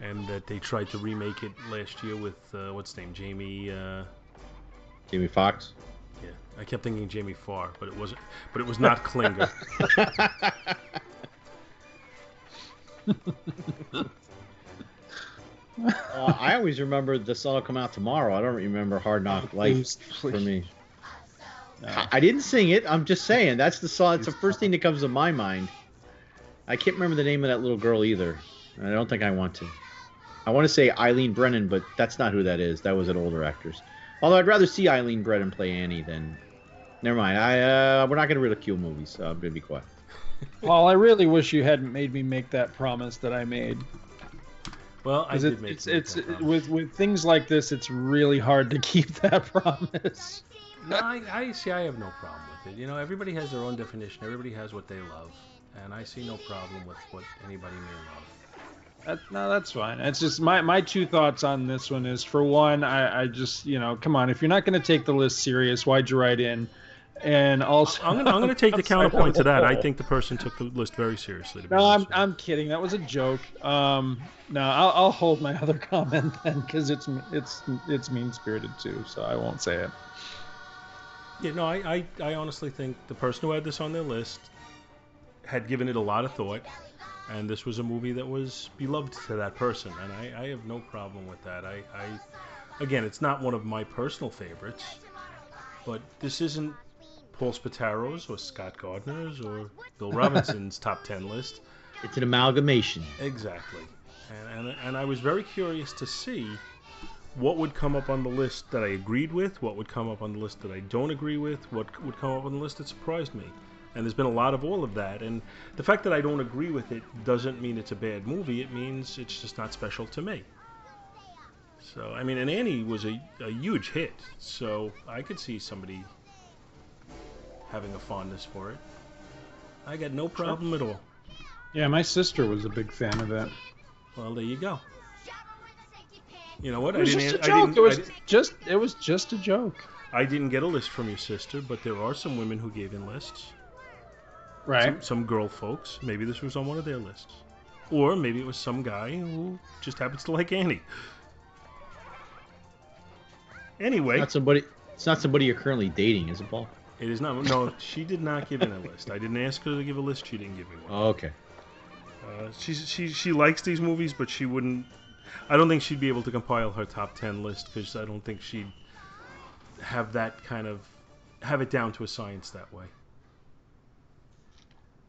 and that they tried to remake it last year with uh, what's his name, Jamie. Uh, Jamie Foxx. Yeah, I kept thinking Jamie Farr, but it wasn't. But it was not Klinger. Uh, I always remember the song will come out tomorrow. I don't remember Hard Knock Life Please, for me. No. I- I didn't sing it. I'm just saying that's the song. It's the first thing that comes to my mind. I can't remember the name of that little girl either. and I don't think I want to. I want to say Eileen Brennan, but that's not who that is. That was an older actress. Although I'd rather see Eileen Brennan play Annie than. Never mind. I uh, we're not going to ridicule movies, so I'm going to be quiet. Paul, I really wish you hadn't made me make that promise that I made. Well, I 'Cause did it, make it's make it's that promise. with with things like this, it's really hard to keep that promise. No, I, I see. I have no problem with it. You know, everybody has their own definition. Everybody has what they love, and I see no problem with what anybody may love. That, no, that's fine. It's just my my two thoughts on this one is for one, I, I just you know, come on, if you're not going to take the list serious, why'd you write in? And also, I'm gonna, I'm gonna take the counterpoint to that. I think the person took the list very seriously. No, I'm honest with you. I'm kidding. That was a joke. Um, no, I'll, I'll hold my other comment then because it's it's it's mean spirited too. So I won't say it. Yeah, no, I, I, I honestly think the person who had this on their list had given it a lot of thought, and this was a movie that was beloved to that person, and I, I have no problem with that. I, I, again, it's not one of my personal favorites, but this isn't Paul Spataro's or Scott Gardner's or Bill Robinson's top ten list. It's an amalgamation. Exactly. And, and, and I was very curious to see what would come up on the list that I agreed with, what would come up on the list that I don't agree with, what would come up on the list that surprised me. And there's been a lot of all of that. And the fact that I don't agree with it doesn't mean it's a bad movie. It means it's just not special to me. So, I mean, and Annie was a, a huge hit. So I could see somebody having a fondness for it. I got no problem at all. Yeah, my sister was a big fan of that. Well, there you go. You know what? It was I just didn't. a I joke. It was just it was just a joke. I didn't get a list from your sister, but there are some women who gave in lists. Right. Some, some girl folks. Maybe this was on one of their lists, or maybe it was some guy who just happens to like Annie. Anyway, Not somebody. It's not somebody you're currently dating, is it, Paul? it is not. No, she did not give in a list. I didn't ask her to give a list. She didn't give me one. Oh, okay. Uh, she she she likes these movies, but she wouldn't. I don't think she'd be able to compile her top ten list because I don't think she'd have that kind of have it down to a science that way.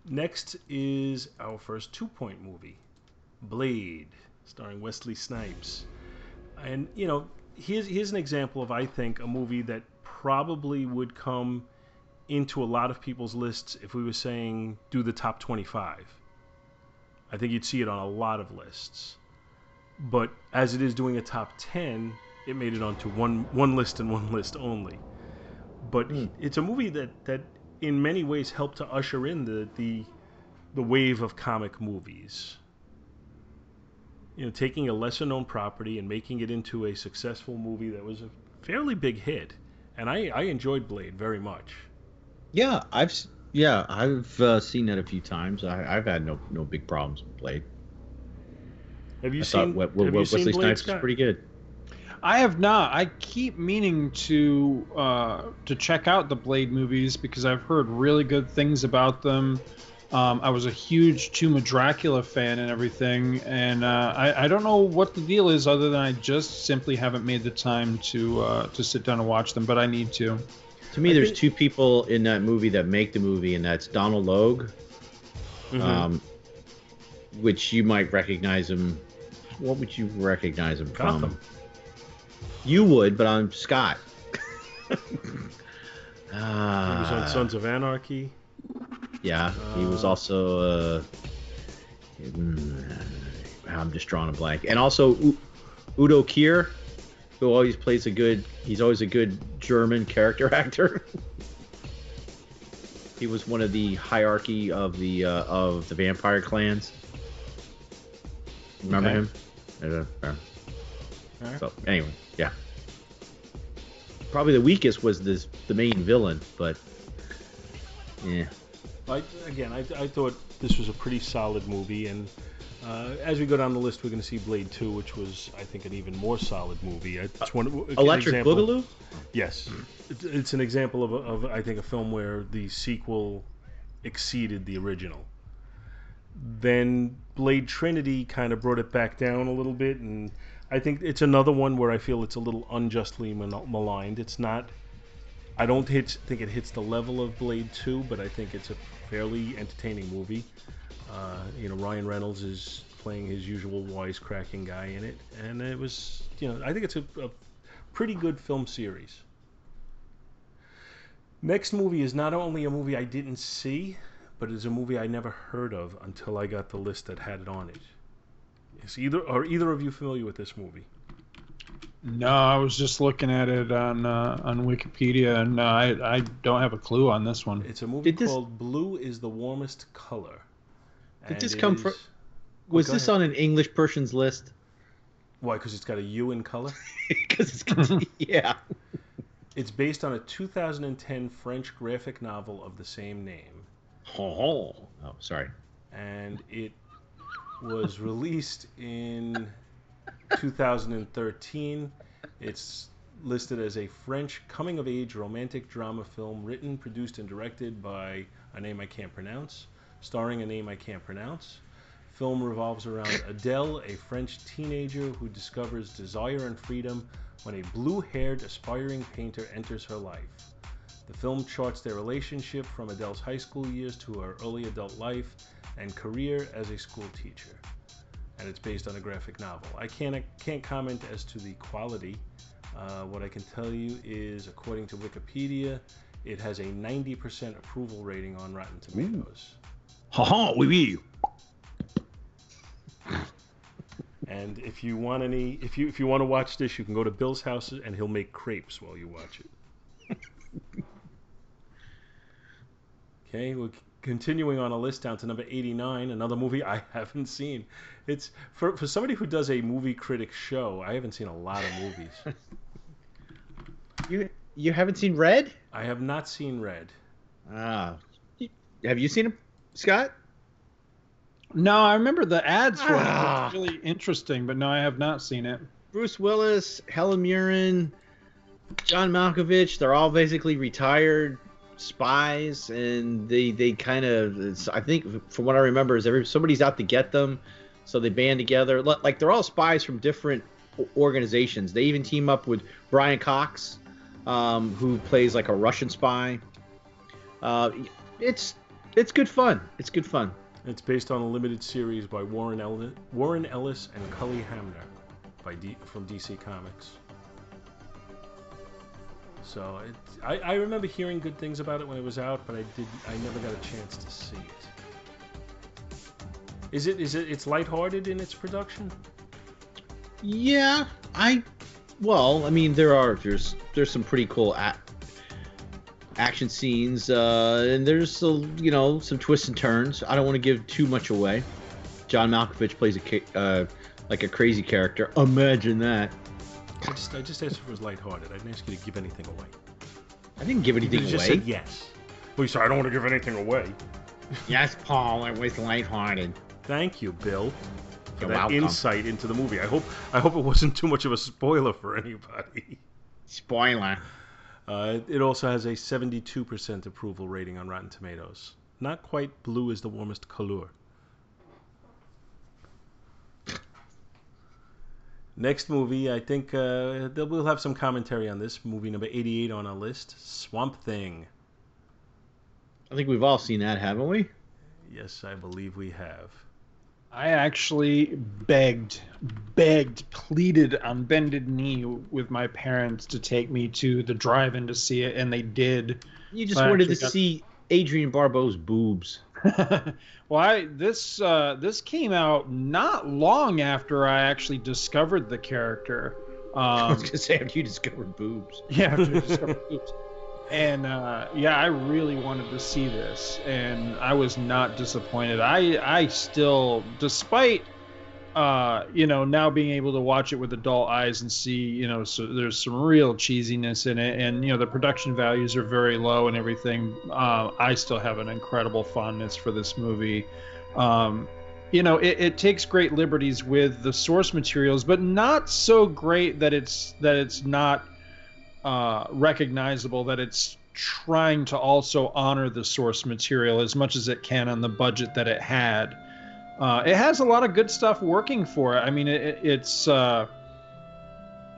Next is our first two-point movie, Blade, starring Wesley Snipes, and you know here's here's an example of I think a movie that probably would come into a lot of people's lists if we were saying do the top 25. I think you'd see it on a lot of lists. But as it is doing a top 10, it made it onto one one list and one list only. But Hmm. it's a movie that that in many ways helped to usher in the the the wave of comic movies. You know, taking a lesser known property and making it into a successful movie that was a fairly big hit. And I, I enjoyed Blade very much. Yeah, I've yeah I've uh, seen that a few times. I, I've had no no big problems with Blade. Have you I seen, thought we- we- have you Wesley seen Blade, Snipes Scott? is pretty good. I have not. I keep meaning to uh, to check out the Blade movies because I've heard really good things about them. Um, I was a huge Tomb of Dracula fan and everything, and uh, I, I don't know what the deal is other than I just simply haven't made the time to uh, to sit down and watch them, but I need to. To me, I there's think- two people in that movie that make the movie, and that's Donal Logue, Mhm. um, which you might recognize him. What would you recognize him Gotham. from? You would, but I'm Scott. He was on Ah, Sons of Anarchy. yeah, he was Uh, also. Uh, mm, I'm just drawing a blank, and also U- Udo Kier, who always plays a good. He's always a good German character actor. he was one of the hierarchy of the uh, of the vampire clans. Remember Okay. him? Uh, uh, So anyway, yeah. probably the weakest was this the main villain, but yeah. I, again, I, I thought this was a pretty solid movie, and uh, as we go down the list, we're going to see Blade 2, which was, I think, an even more solid movie. It's one, an Electric example- Boogaloo. Yes, It- it's an example of, a, of I think a film where the sequel exceeded the original. Then Blade Trinity kind of brought it back down a little bit, and I think it's another one where I feel it's a little unjustly mal- maligned. It's not. I don't hit, think it hits the level of Blade 2, but I think it's a fairly entertaining movie. Uh, you know, Ryan Reynolds is playing his usual wisecracking guy in it, and it was, you know, I think it's a, a pretty good film series. Next movie is not only a movie I didn't see, but it's a movie I never heard of until I got the list that had it on it. Is either are either of you familiar with this movie? No, I was just looking at it on uh, on Wikipedia, and uh, I I don't have a clue on this one. It's a movie Did this- called Blue is the Warmest Color. Did this come fro- is- Was go this ahead. on an English person's list? Why? Because it's got a U in color. Because it's yeah. It's based on a 2010 French graphic novel of the same name, Oh, oh, sorry. and it was released in 2013. It's listed as a French coming of age romantic drama film written, produced, and directed by a name I can't pronounce, starring a name I can't pronounce. Film revolves around Adele, a French teenager who discovers desire and freedom when a blue haired aspiring painter enters her life. The film charts their relationship from Adele's high school years to her early adult life and career as a school teacher. And it's based on a graphic novel. I can't can't comment as to the quality. Uh, what I can tell you is, according to Wikipedia, it has a 90% approval rating on Rotten Tomatoes. Ha ha, oui, oui. And if you want any, if you if you want to watch this, you can go to Bill's house and he'll make crepes while you watch it. okay, c- continuing on a list down to number 89, another movie I haven't seen. It's for for somebody who does a movie critic show. I haven't seen a lot of movies. You you haven't seen Red? I have not seen Red. Ah, have you seen him, Scott? No, I remember the ads for it. Ah. It's really interesting, but no, I have not seen it. Bruce Willis, Helen Mirren, John Malkovich, they're all basically retired spies and they they kind of I think from what I remember is every somebody's out to get them so they band together like they're all spies from different organizations. They even team up with Brian Cox um, who plays like a Russian spy. Uh, it's it's good fun. It's good fun. It's based on a limited series by Warren Ellis, Warren Ellis and Cully Hamner, by D, from DC Comics. So it, I, I remember hearing good things about it when it was out, but I did I never got a chance to see it. Is it is it it's lighthearted in its production? Yeah, I. Well, I mean, there are there's there's some pretty cool a- action scenes, uh, and there's a, you know some twists and turns. I don't want to give too much away. John Malkovich plays a uh, like a crazy character. Imagine that. I just I just asked if it was lighthearted. I didn't ask you to give anything away. I didn't give anything You anything just away. said yes. Well, you said I don't want to give anything away. Yes, Paul, it was lighthearted. Thank you, Bill, for You're that welcome. insight into the movie. I hope I hope it wasn't too much of a spoiler for anybody. Spoiler. Uh, it also has a 72% approval rating on Rotten Tomatoes. Not quite blue is the warmest color. Next movie, I think uh, we'll have some commentary on this. Movie number 88 on our list Swamp Thing. I think we've all seen that, haven't we? Yes, I believe we have. I actually begged, begged, pleaded on bended knee with my parents to take me to the drive-in to see it, and they did. You just wanted to got- see Adrienne Barbeau's boobs. well, I, this uh, this came out not long after I actually discovered the character. I Um, was gonna say after you discovered boobs. yeah, after I discovered Oops. And uh, yeah, I really wanted to see this, and I was not disappointed. I I still, despite uh, you know, now being able to watch it with adult eyes and see, you know, so there's some real cheesiness in it, and you know, the production values are very low and everything. Uh, I still have an incredible fondness for this movie. Um, you know, it, it takes great liberties with the source materials, but not so great that it's that it's not uh, recognizable. That it's trying to also honor the source material as much as it can on the budget that it had. Uh, it has a lot of good stuff working for it. I mean, it, it's uh,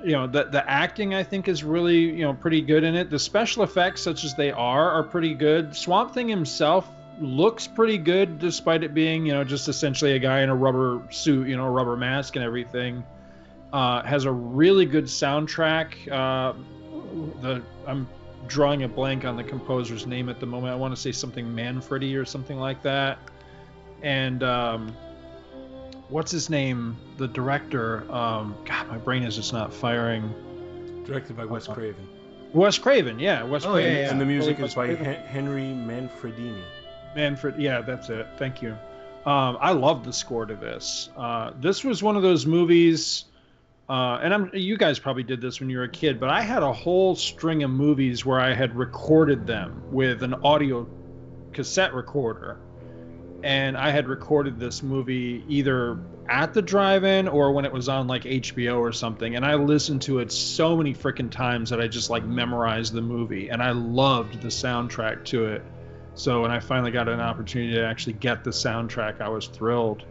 you know the the acting I think is really you know pretty good in it. The special effects, such as they are, are pretty good. Swamp Thing himself looks pretty good, despite it being you know just essentially a guy in a rubber suit, you know, rubber mask and everything. Uh, has a really good soundtrack. Uh, the I'm drawing a blank on the composer's name at the moment. I want to say something Manfredi or something like that and um, what's his name? The director. Um, God, my brain is just not firing. Directed by Wes Craven. Wes Craven, yeah, Wes Oh, Craven. yeah, yeah. And the music Wes is by Craven. Hen- Henry Manfredini. Manfred, yeah, that's it. Thank you. Um, I love the score to this. Uh, this was one of those movies, uh, and I'm you guys probably did this when you were a kid, but I had a whole string of movies where I had recorded them with an audio cassette recorder, and I had recorded this movie either at the drive-in or when it was on like HBO or something, and I listened to it so many freaking times that I just like memorized the movie, and I loved the soundtrack to it. So when I finally got an opportunity to actually get the soundtrack, I was thrilled.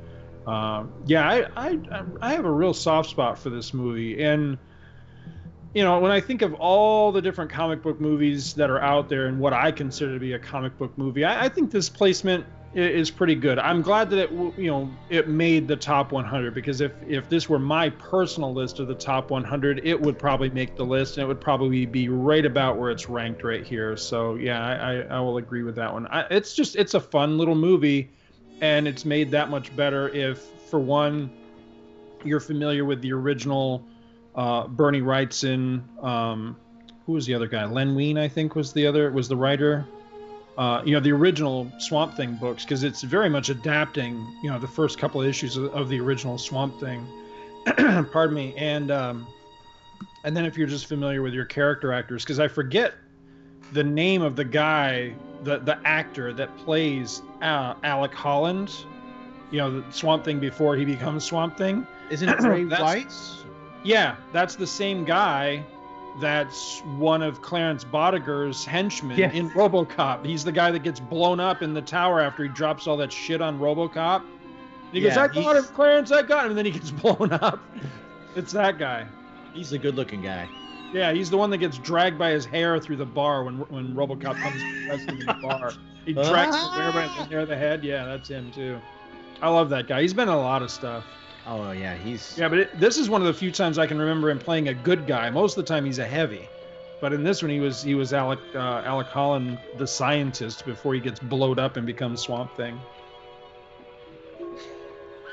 Um, yeah, I, I I have a real soft spot for this movie, and you know when I think of all the different comic book movies that are out there and what I consider to be a comic book movie, I, I think this placement is pretty good. I'm glad that it you know it made the top 100 because if if this were my personal list of the top 100, it would probably make the list and it would probably be right about where it's ranked right here. So yeah, I I, I will agree with that one. I, it's just it's a fun little movie, and it's made that much better if for one you're familiar with the original uh, Bernie Wrightson. Um, who was the other guy? Len Wein, I think, was the other was the writer uh, you know the original Swamp Thing books because it's very much adapting you know the first couple of issues of, of the original Swamp Thing. Pardon me, and um, and then if you're just familiar with your character actors, because I forget the name of the guy, the the actor that plays uh, Alec Holland, you know the Swamp Thing before he becomes Swamp Thing. Isn't it Ray Wise? Yeah, that's the same guy that's one of Clarence Boddicker's henchmen Yes. in RoboCop. He's the guy that gets blown up in the tower after he drops all that shit on RoboCop. And he goes, Yeah, "I got him, Clarence, I got him," and then he gets blown up. it's that guy. He's a good-looking guy. Yeah, he's the one that gets dragged by his hair through the bar when when RoboCop comes to in the bar. He drags the hair by the hair of the head. Yeah, that's him too. I love that guy. He's been in a lot of stuff. Oh yeah, he's Yeah, but it, this is one of the few times I can remember him playing a good guy. Most of the time he's a heavy, but in this one he was he was Alec uh, Alec Holland, the scientist, before he gets blowed up and becomes Swamp Thing.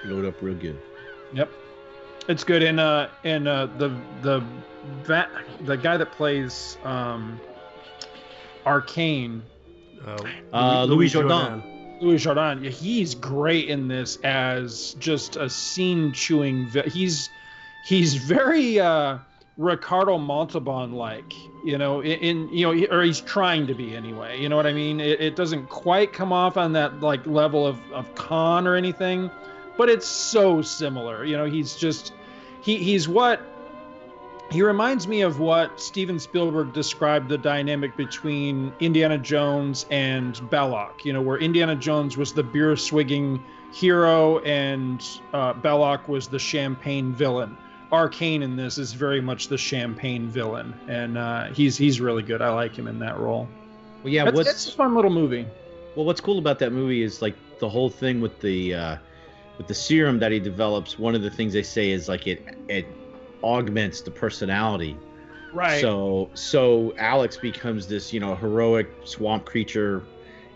load up real good. Yep, it's good. And uh and uh the the va- the guy that plays um Arcane, Uh, Uh, Louis Jourdan. Louis Jourdan, he's great in this as just a scene chewing. He's he's very uh, Ricardo Montalban like, you know, in, in you know, or he's trying to be anyway. You know what I mean? It, it doesn't quite come off on that like level of of con or anything, but it's so similar. You know, he's just he he's what he reminds me of what Steven Spielberg described the dynamic between Indiana Jones and Belloq. You know, where Indiana Jones was the beer swigging hero and uh, Belloq was the champagne villain. Arcane in this is very much the champagne villain, and uh, he's he's really good. I like him in that role. Well, yeah. It's, what's a fun little movie. well, what's cool about that movie is like the whole thing with the uh, with the serum that he develops. One of the things they say is like it it augments the personality. Right. So so Alex becomes this you know heroic swamp creature,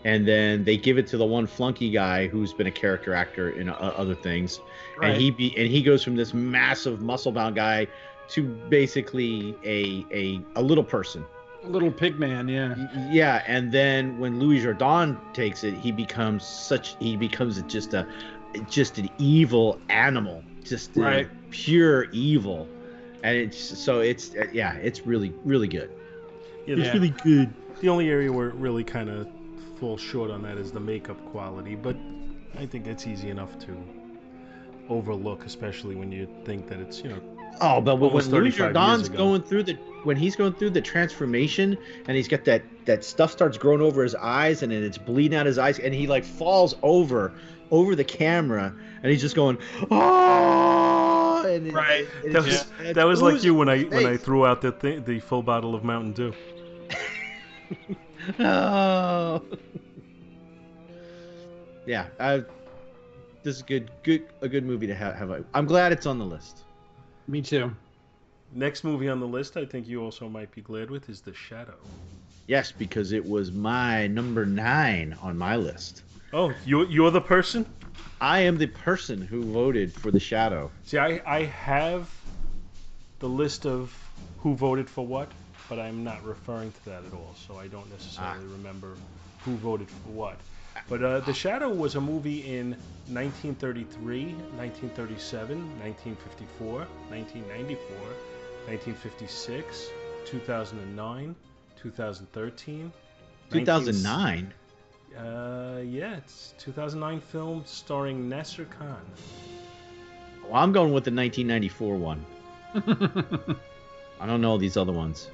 and then they give it to the one flunky guy who's been a character actor in uh, other things, right. and he be and he goes from this massive muscle bound guy to basically a a a little person. A little pig man, yeah. Yeah, and then when Louis Jourdan takes it, he becomes such he becomes just a just an evil animal. just Right. pure evil, and it's so it's uh, yeah, it's really really good. Yeah, Yeah. the, good. The only area where it really kind of falls short on that is the makeup quality, but I think it's easy enough to overlook, especially when you think that it's you know Oh, but when, Almost when Louis Jourdan's ago. going through the when he's going through the transformation and he's got that that stuff starts growing over his eyes and then it's bleeding out his eyes and he like falls over over the camera and he's just going oh and it- Right. and that was just- that was like you when I from his when I threw out the th- the full bottle of Mountain Dew. Oh. yeah, I, this is good, good, a good movie to have. have a, I'm glad it's on the list. Me too. Next movie on the list, I think you also might be glad with, is The Shadow. Yes, because it was my number nine on my list. Oh, you you're the person? I am the person who voted for The Shadow. See, I I have the list of who voted for what, but I'm not referring to that at all, so I don't necessarily remember who voted for what. But uh, The Shadow was a movie in 1933, 1937, 1954, 1994, 1956, 2009, 2013. 2009. Uh, yeah, it's 2009 film starring Nasser Khan. Well, I'm going with the 1994 one. I don't know these other ones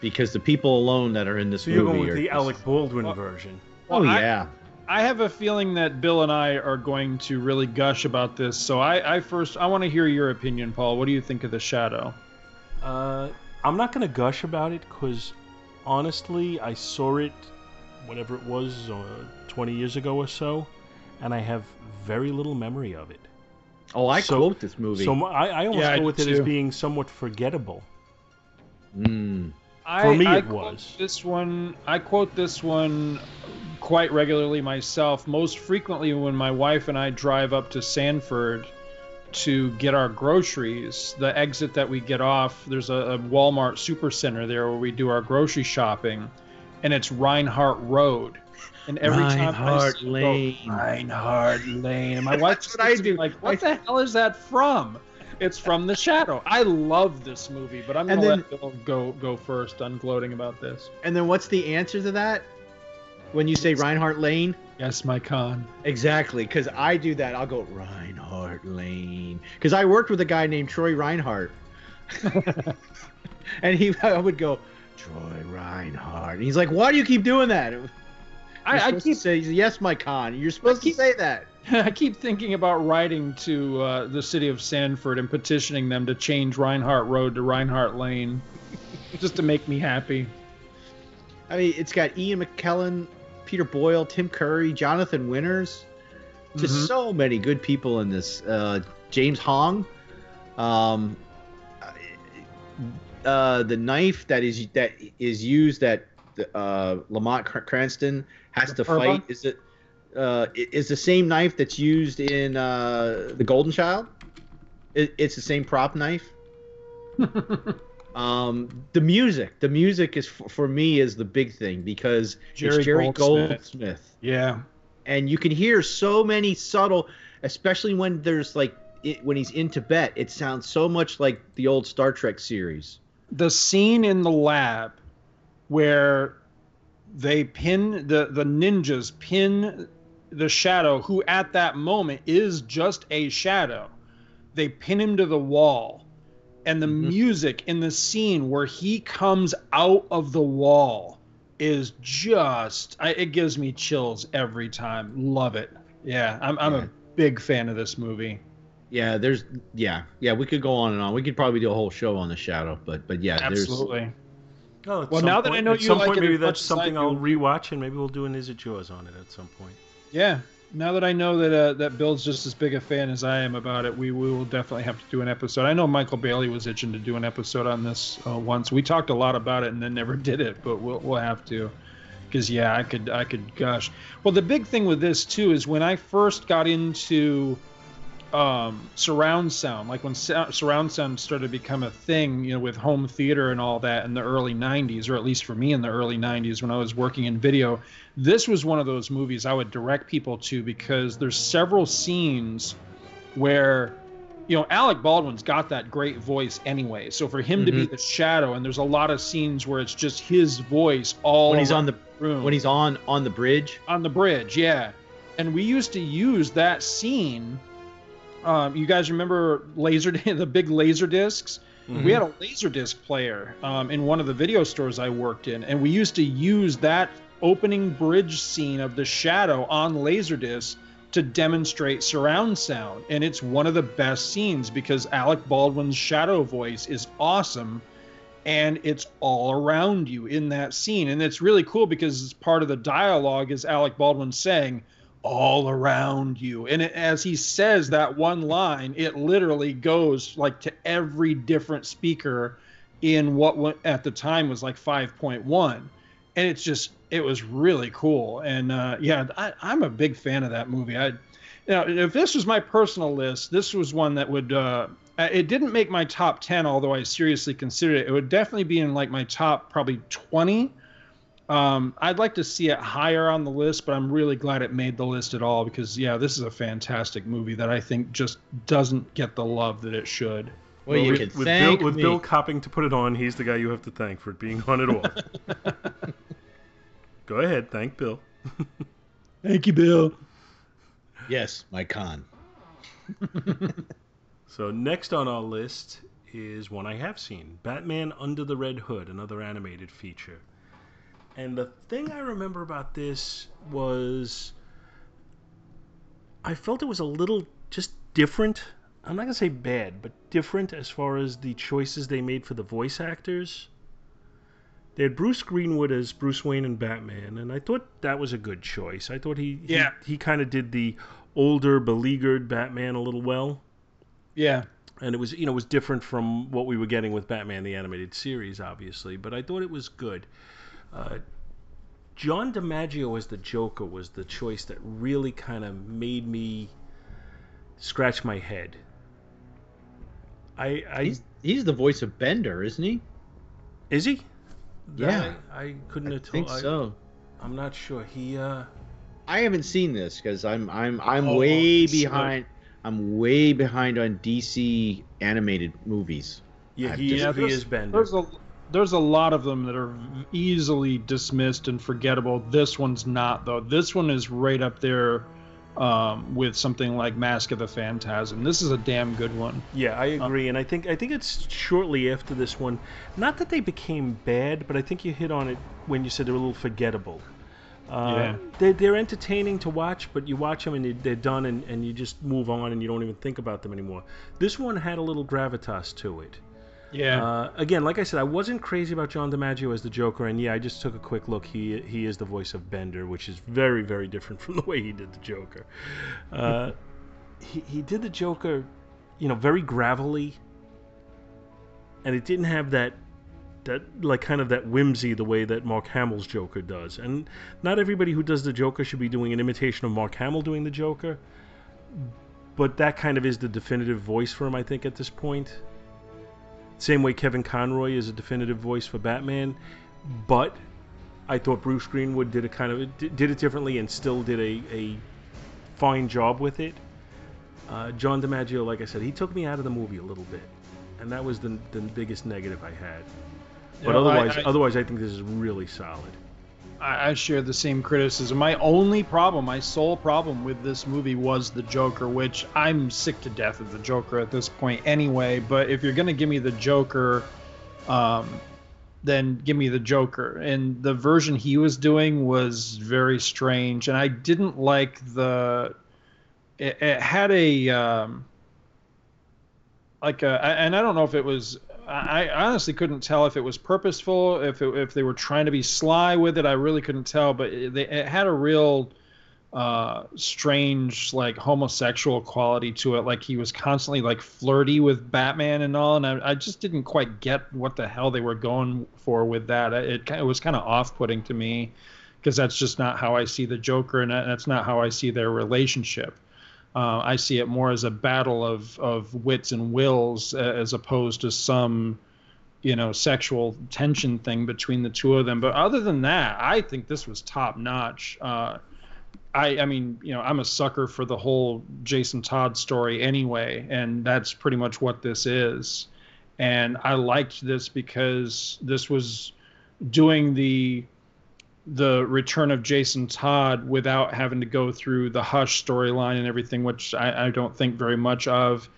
because the people alone that are in this So you're going with the just- Alec Baldwin Well- version. Oh Well, I- yeah. I have a feeling that Bill and I are going to really gush about this. So I, I first I want to hear your opinion, Paul. What do you think of the Shadow? Uh, I'm not gonna gush about it because honestly, I saw it, whatever it was, uh, 20 years ago or so, and I have very little memory of it. Oh, I So- quote this movie. So I, I almost Yeah, go with do it as being somewhat forgettable. Mm. I, me, I it quote was. this one. I quote this one quite regularly myself. Most frequently when my wife and I drive up to Sanford to get our groceries. The exit that we get off, there's a, a Walmart supercenter there where we do our grocery shopping, and it's Reinhardt Road. And every time I Reinhardt Lane. Reinhardt Lane, and my wife That's what I looks at me do. Like, what the hell is that from? It's from The Shadow. I love this movie, but I'm And gonna then- let Bill go go first on gloating about this. And then what's the answer to that? When you say Reinhardt Lane? Yes, my Khan. Exactly, because I do that. I'll go Reinhardt Lane, because I worked with a guy named Troy Reinhardt, and he I would go Troy Reinhardt, and he's like, "Why do you keep doing that?" I, I keep say yes, my Khan. You're supposed to say that. I keep thinking about writing to uh, the city of Sanford and petitioning them to change Reinhardt Road to Reinhardt Lane, just to make me happy. I mean, it's got Ian McKellen, Peter Boyle, Tim Curry, Jonathan Winters, just Mhm. so many good people in this. Uh, James Hong, um, uh, the knife that is that is used that uh, Lamont Cranston has to Purba? fight. Is it uh, is the same knife that's used in uh, the Golden Child? It, it's the same prop knife. Um, the music, the music is for, for me is the big thing because Jerry it's Jerry Goldsmith. Goldsmith. yeah. and you can hear so many subtle, especially when there's like it, when he's in Tibet, it sounds so much like the old Star Trek series. The scene in the lab where they pin the the ninjas pin the shadow who at that moment is just a shadow. They pin him to the wall. And the Mhm. music in the scene where he comes out of the wall is just I, it gives me chills every time. Love it. Yeah i'm, I'm Yeah. a big fan of this movie Yeah, there's yeah yeah we could go on and on. We could probably do a whole show on the Shadow, but but yeah, absolutely Oh, Well, some now that I point- know at you some like point, it maybe as that's much as I something I'll do. rewatch, and maybe we'll do an Is It Yours on it at some point. Yeah. Now that I know that uh, that Bill's just as big a fan as I am about it, we, we will definitely have to do an episode. I know Michael Bailey was itching to do an episode on this uh, once. We talked a lot about it and then never did it, but we'll we'll have to. Because yeah, I could I could gush. Well, the big thing with this too is when I first got into um, surround sound, like when surround sound started to become a thing, you know, with home theater and all that in the early 90s, or at least for me in the early 90s when I was working in video, this was one of those movies I would direct people to because there's several scenes where you know, Alec Baldwin's got that great voice anyway. So for him mm-hmm. to be mm-hmm. the shadow, and there's a lot of scenes where it's just his voice all when he's on the room. When he's on on the bridge. On the bridge, yeah. And we used to use that scene. Um, you guys remember laser the big laser discs? Mm-hmm. We had a laser disc player um, in one of the video stores I worked in, and we used to use that opening bridge scene of the shadow on laser laserdisc to demonstrate surround sound and it's one of the best scenes because Alec Baldwin's shadow voice is awesome and it's all around you in that scene and it's really cool because part of the dialogue is Alec Baldwin saying all around you and it, as he says that one line it literally goes like to every different speaker in what at the time was like 5.1 and it's just it was really cool. And uh, yeah, I, am a big fan of that movie. I, know, if this was my personal list, this was one that would. Uh, it didn't make my top ten, although I seriously considered it. It would definitely be in like my top probably 20. Um, I'd like to see it higher on the list, but I'm really glad it made the list at all because yeah, this is a fantastic movie that I think just doesn't get the love that it should. Well, you with, can with thank Bill, with Bill copping to put it on, he's the guy you have to thank for it being on at all. Go ahead, thank Bill. thank you, Bill. Yes, my Khan. so next on our list is one I have seen, Batman Under the Red Hood, another animated feature. And the thing I remember about this was I felt it was a little just different I'm not gonna say bad, but different as far as the choices they made for the voice actors. They had Bruce Greenwood as Bruce Wayne and Batman, and I thought that was a good choice. I thought he yeah. he, he kind of did the older, beleaguered Batman a little well. Yeah. And it was you know it was different from what we were getting with Batman the animated series, obviously, but I thought it was good. Uh, John DiMaggio as the Joker was the choice that really kind of made me scratch my head I, I he's, he's the voice of Bender, isn't he? Is he? Yeah, I, I couldn't I have told. think so. I, am not sure. He. uh I haven't seen this because I'm I'm I'm oh, way behind. I'm way behind on DC animated movies. Yeah, he, just, he is Bender. There's a there's a lot of them that are easily dismissed and forgettable. This one's not though. This one is right up there um, with something like Mask of the Phantasm. This is a damn good one. Yeah, I agree, um, and I think I think it's shortly after this one. Not that they became bad, but I think you hit on it when you said they're a little forgettable. Uh, yeah. They're, they're entertaining to watch, but you watch them and they're done, and, and you just move on and you don't even think about them anymore. This one had a little gravitas to it. Yeah. Uh, again, like I said, I wasn't crazy about John DiMaggio as the Joker, and yeah, I just took a quick look. He he is the voice of Bender, which is very very different from the way he did the Joker. Uh, he he did the Joker, you know, very gravelly, and it didn't have that that like kind of that whimsy the way that Mark Hamill's Joker does. And not everybody who does the Joker should be doing an imitation of Mark Hamill doing the Joker. But that kind of is the definitive voice for him, I think, at this point. Same way Kevin Conroy is a definitive voice for Batman, but I thought Bruce Greenwood did a kind of did it differently and still did a, a fine job with it. Uh, John DiMaggio, like I said, he took me out of the movie a little bit, and that was the the biggest negative I had. But otherwise, I, I, otherwise, I think this is really solid. I, I share the same criticism. My only problem, my sole problem with this movie was the Joker, which I'm sick to death of the Joker at this point anyway. But if you're gonna give me the Joker, um, then give me the Joker. And the version he was doing was very strange, and I didn't like the. It, it had a um, like a, and I don't know if it was I honestly couldn't tell if it was purposeful, if it, if they were trying to be sly with it. I really couldn't tell, but it, it had a real uh, strange like homosexual quality to it. Like he was constantly like flirty with Batman and all, and I, I just didn't quite get what the hell they were going for with that. It, it was kind of off-putting to me because that's just not how I see the Joker, and that's not how I see their relationship. Uh, I see it more as a battle of of wits and wills as opposed to some you know sexual tension thing between the two of them. But other than that, I think this was top notch. Uh, I I mean, you know, I'm a sucker for the whole Jason Todd story anyway, and that's pretty much what this is. And I liked this because this was doing the the return of Jason Todd without having to go through the Hush storyline and everything, which I, I don't think very much of.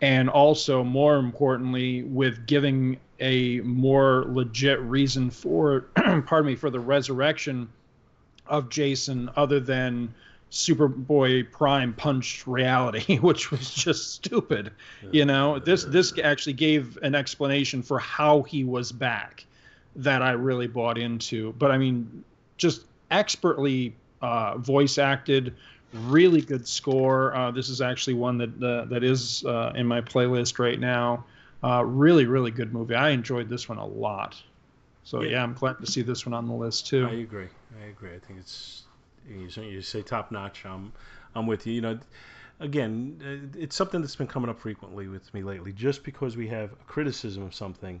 And also, more importantly, with giving a more legit reason for, pardon me, for the resurrection of Jason other than Superboy Prime punched reality, which was just stupid. You know, this this actually gave an explanation for how he was back that I really bought into. But I mean, just expertly uh, voice acted, really good score. Uh, this is actually one that uh, that is uh, in my playlist right now. Uh, really, really good movie. I enjoyed this one a lot. So yeah. yeah, I'm glad to see this one on the list too. I agree. I agree. I think it's you, say top notch. I'm I'm with you. You know, again, uh, it's something that's been coming up frequently with me lately. Just because we have a criticism of something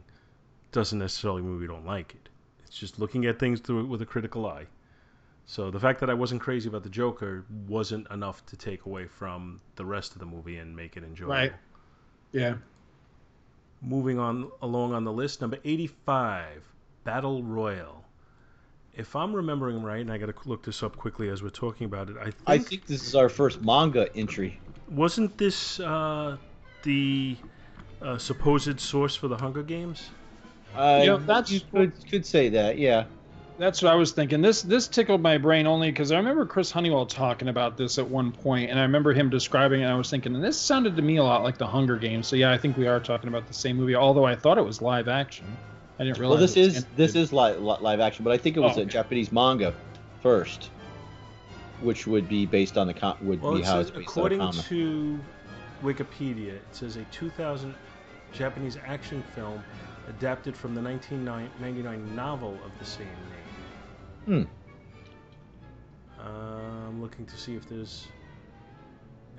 doesn't necessarily mean we don't like it. It's just looking at things through with a critical eye. So the fact that I wasn't crazy about the Joker wasn't enough to take away from the rest of the movie and make it enjoyable. Right. Yeah. Moving on along on the list, number 85, Battle Royale. If I'm remembering right, and I got to look this up quickly as we're talking about it, I think, I think this is our first manga entry. Wasn't this uh, the uh, supposed source for the Hunger Games? Uh, you know, that's you could, could say that, yeah. That's what I was thinking. This this tickled my brain only because I remember Chris Honeywell talking about this at one point, and I remember him describing it. and I was thinking, and this sounded to me a lot like the Hunger Games. So yeah, I think we are talking about the same movie. Although I thought it was live action, I didn't realize. Well, this is this is live, live action, but I think it was oh, okay. a Japanese manga first, which would be based on the com- would well, be it how says, it's based according on the to Wikipedia, it says a 2000 Japanese action film adapted from the 1999 novel of the same name. Hmm. Uh, I'm looking to see if there's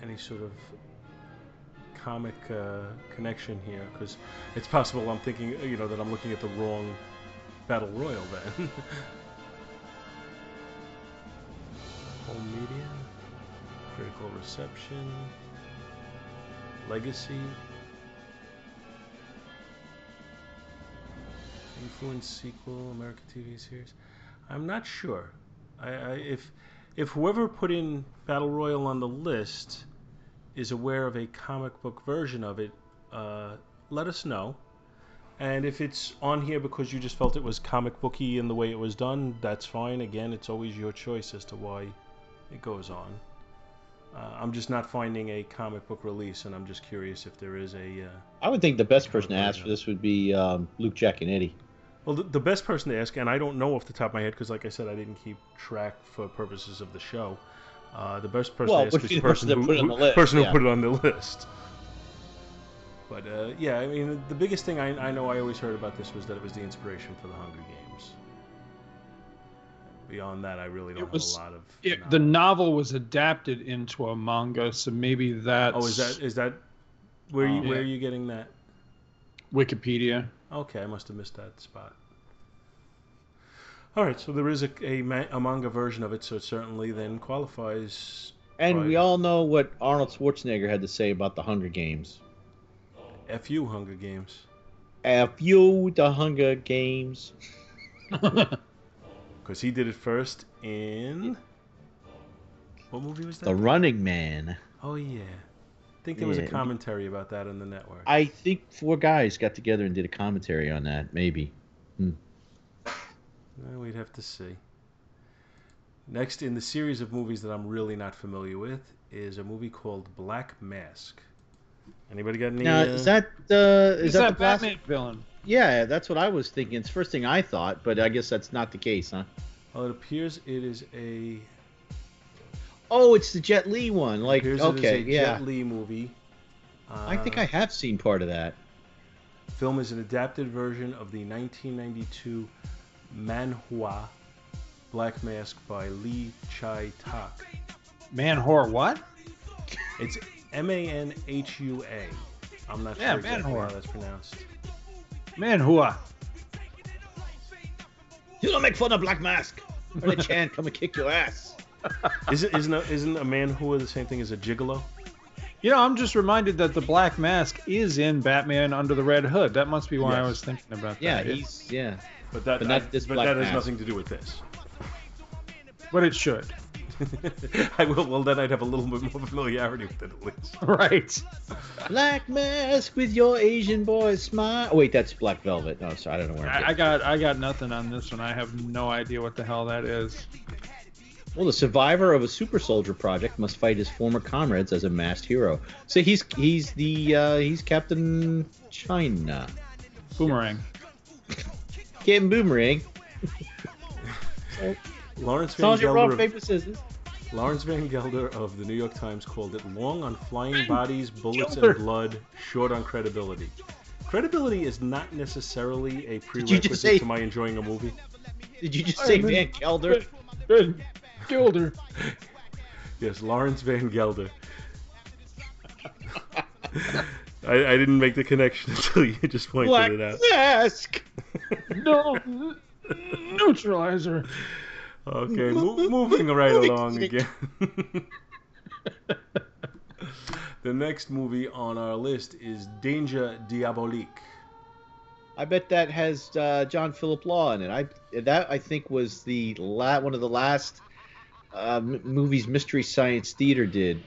any sort of comic uh, connection here, because it's possible I'm thinking, you know, that I'm looking at the wrong battle royal then. Home media, critical reception, legacy. Influence sequel American TV series. I'm not sure. I, I, if if whoever put in Battle Royale on the list is aware of a comic book version of it, uh, let us know. And if it's on here because you just felt it was comic booky in the way it was done, that's fine. Again, it's always your choice as to why it goes on. Uh, I'm just not finding a comic book release, and I'm just curious if there is a. Uh, I would think the best person to ask for this would be um, Luke Giaconetti. Well, the, the, best person to ask, and I don't know off the top of my head because, like I said, I didn't keep track for purposes of the show. Uh, the best person well, to ask is the person, who, who, list, person yeah. who put it on the list. But uh, yeah, I mean, the biggest thing I, I know I always heard about this was that it was the inspiration for the Hunger Games. Beyond that, I really don't was, have a lot of. It, the novel was adapted into a manga, so maybe that. Oh, is that is that where you, um, where are you getting that? Wikipedia. Okay, I must have missed that spot. All right, so there is a, a, a manga version of it, so it certainly then qualifies. And we all know what Arnold Schwarzenegger had to say about the Hunger Games. F you, Hunger Games. F you, the Hunger Games. Because he did it first in. What movie was that? The Running Man. Oh, yeah. I think there was yeah. a commentary about that on the network. I think four guys got together and did a commentary on that, maybe. Hmm. Well, we'd have to see. Next in the series of movies that I'm really not familiar with is a movie called Black Mask. Anybody got any? Now, uh... is that uh, is, is that, that the Batman villain? Yeah, that's what I was thinking. It's the first thing I thought, but I guess that's not the case, huh? Well, it appears it is a Oh, it's the Jet Li one. Like, okay, yeah. Jet Li movie. Uh, I think I have seen part of that. Film is an adapted version of the 1992 manhua Black Mask by Lee Chai Tak. Manhua what? It's M A N H U A. I'm not yeah, sure exactly how that's pronounced. Manhua. You don't make fun of Black Mask. Or a chant come and kick your ass. Isn't isn't a, isn't a man who the same thing as a gigolo? You know, I'm just reminded that the Black Mask is in Batman Under the Red Hood. That must be why I was thinking about Yeah, he's yeah. But that But I- this but Black that has Mask. nothing to do with this. But it should. I will. Well, then I'd have a little bit more familiarity with it at least. Right. Black mask with your Asian boy smile. Oh, wait, that's Black Velvet. No, sorry, I don't know where. I'm I, I got I got nothing on this one. I have no idea what the hell that is. Well, the survivor of a super soldier project must fight his former comrades as a masked hero. So he's he's the uh, he's Captain China. Boomerang. Captain Boomerang. Lawrence Van Soldier rock Gelder. paper scissors. Lawrence Van Gelder of the New York Times called it long on flying bodies, bullets, Gelder. and blood, short on credibility. Credibility is not necessarily a prerequisite say- to my enjoying a movie. Did you just say I'm in- Van Gelder? Ben Gilder. Yes, Lawrence Van Gelder. I, I didn't make the connection until you just pointed Black it out. mask. No. Neutralizer. Okay, mo- moving right along again. the next movie on our list is Danger Diabolik. I bet that has uh, John Philip Law in it. I that I think was the la- one of the last uh, m- movies Mystery Science Theater did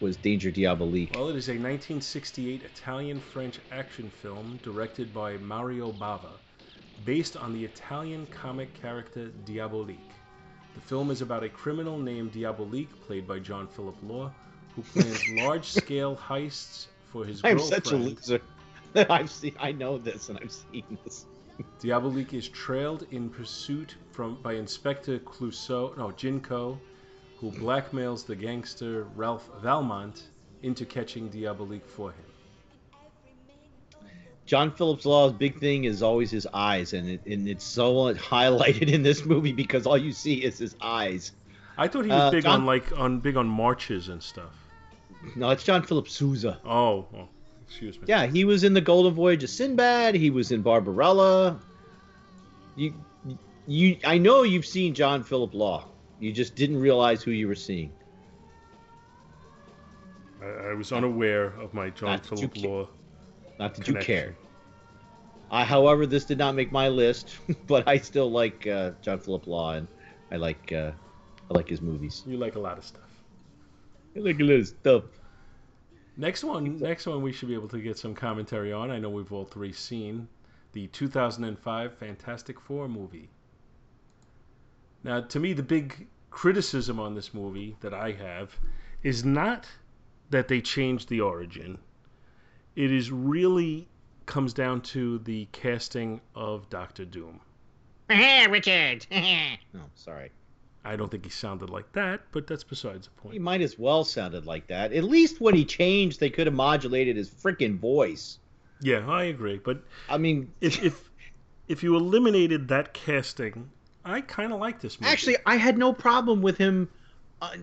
was Danger Diabolik. Well, it is a 1968 Italian-French action film directed by Mario Bava, based on the Italian comic character Diabolik. The film is about a criminal named Diabolik, played by John Philip Law, who plans large-scale heists for his I'm girlfriend. such a loser. I've seen. I know this, and I've seen this. Diabolik is trailed in pursuit from by Inspector Clouseau, no, Ginko, who blackmails the gangster Ralph Valmont into catching Diabolik for him. John Phillips Law's big thing is always his eyes, and it, and it's so highlighted in this movie because all you see is his eyes. I thought he was Uh, big John- on like on big on marches and stuff. No, it's John Philip Sousa. Oh, oh excuse me. Yeah, he was in the Golden Voyage of Sinbad. He was in Barbarella. You, you, I know you've seen John Philip Law. You just didn't realize who you were seeing. I, I was unaware of my John Not that you Philip ca- Law. Not that connection. you cared. I, however, this did not make my list, but I still like uh, John Philip Law, and I like uh, I like his movies. You like a lot of stuff. I like a little stuff. Next one, next one we should be able to get some commentary on. I know we've all three seen the 2005 Fantastic Four movie. Now, to me, the big criticism on this movie that I have is not that they changed the origin. It is really comes down to the casting of Doctor Doom. Richard. Oh, sorry. I don't think he sounded like that, but that's besides the point. He might as well sounded like that. At least when he changed, they could have modulated his freaking voice. Yeah, I agree, but I mean, if if if you eliminated that casting, I kind of like this movie. Actually, I had no problem with him uh,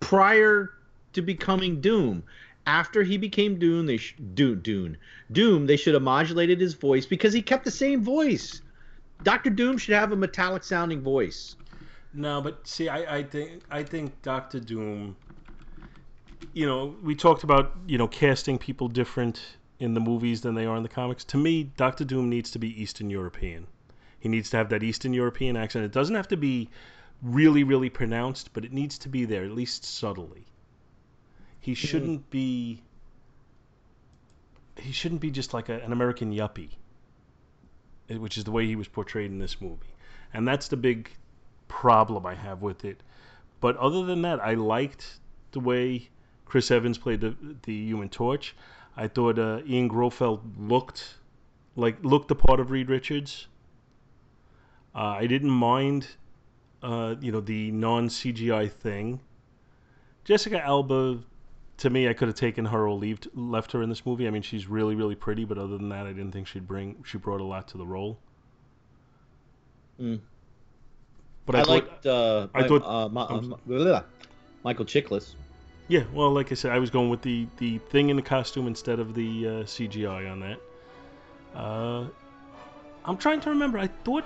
prior to becoming Doom. After he became Doom, they sh- Doom, Doom, Doom, they should have modulated his voice because he kept the same voice. Doctor Doom should have a metallic sounding voice. no, but see, I, I think I think Doctor Doom. You know, we talked about you know casting people different in the movies than they are in the comics. To me, Doctor Doom needs to be Eastern European. He needs to have that Eastern European accent. It doesn't have to be really, really pronounced, but it needs to be there, at least subtly. He shouldn't be. He shouldn't be just like a, an American yuppie, eh, which is the way he was portrayed in this movie, and that's the big problem I have with it. But other than that, I liked the way Chris Evans played the the Human Torch. I thought uh, Ioan Gruffudd looked like looked the part of Reed Richards. Uh, I didn't mind, uh, you know, the non CGI thing. Jessica Alba, to me, I could have taken her or leaved, left her in this movie. I mean, she's really, really pretty, but other than that, I didn't think she'd bring. She brought a lot to the role. Mm. But I, I, thought, liked uh, I thought- uh, I'm uh. Michael Chiklis. Yeah, well, like I said, I was going with the, the thing in the costume instead of the uh, CGI on that. Uh, I'm trying to remember. I thought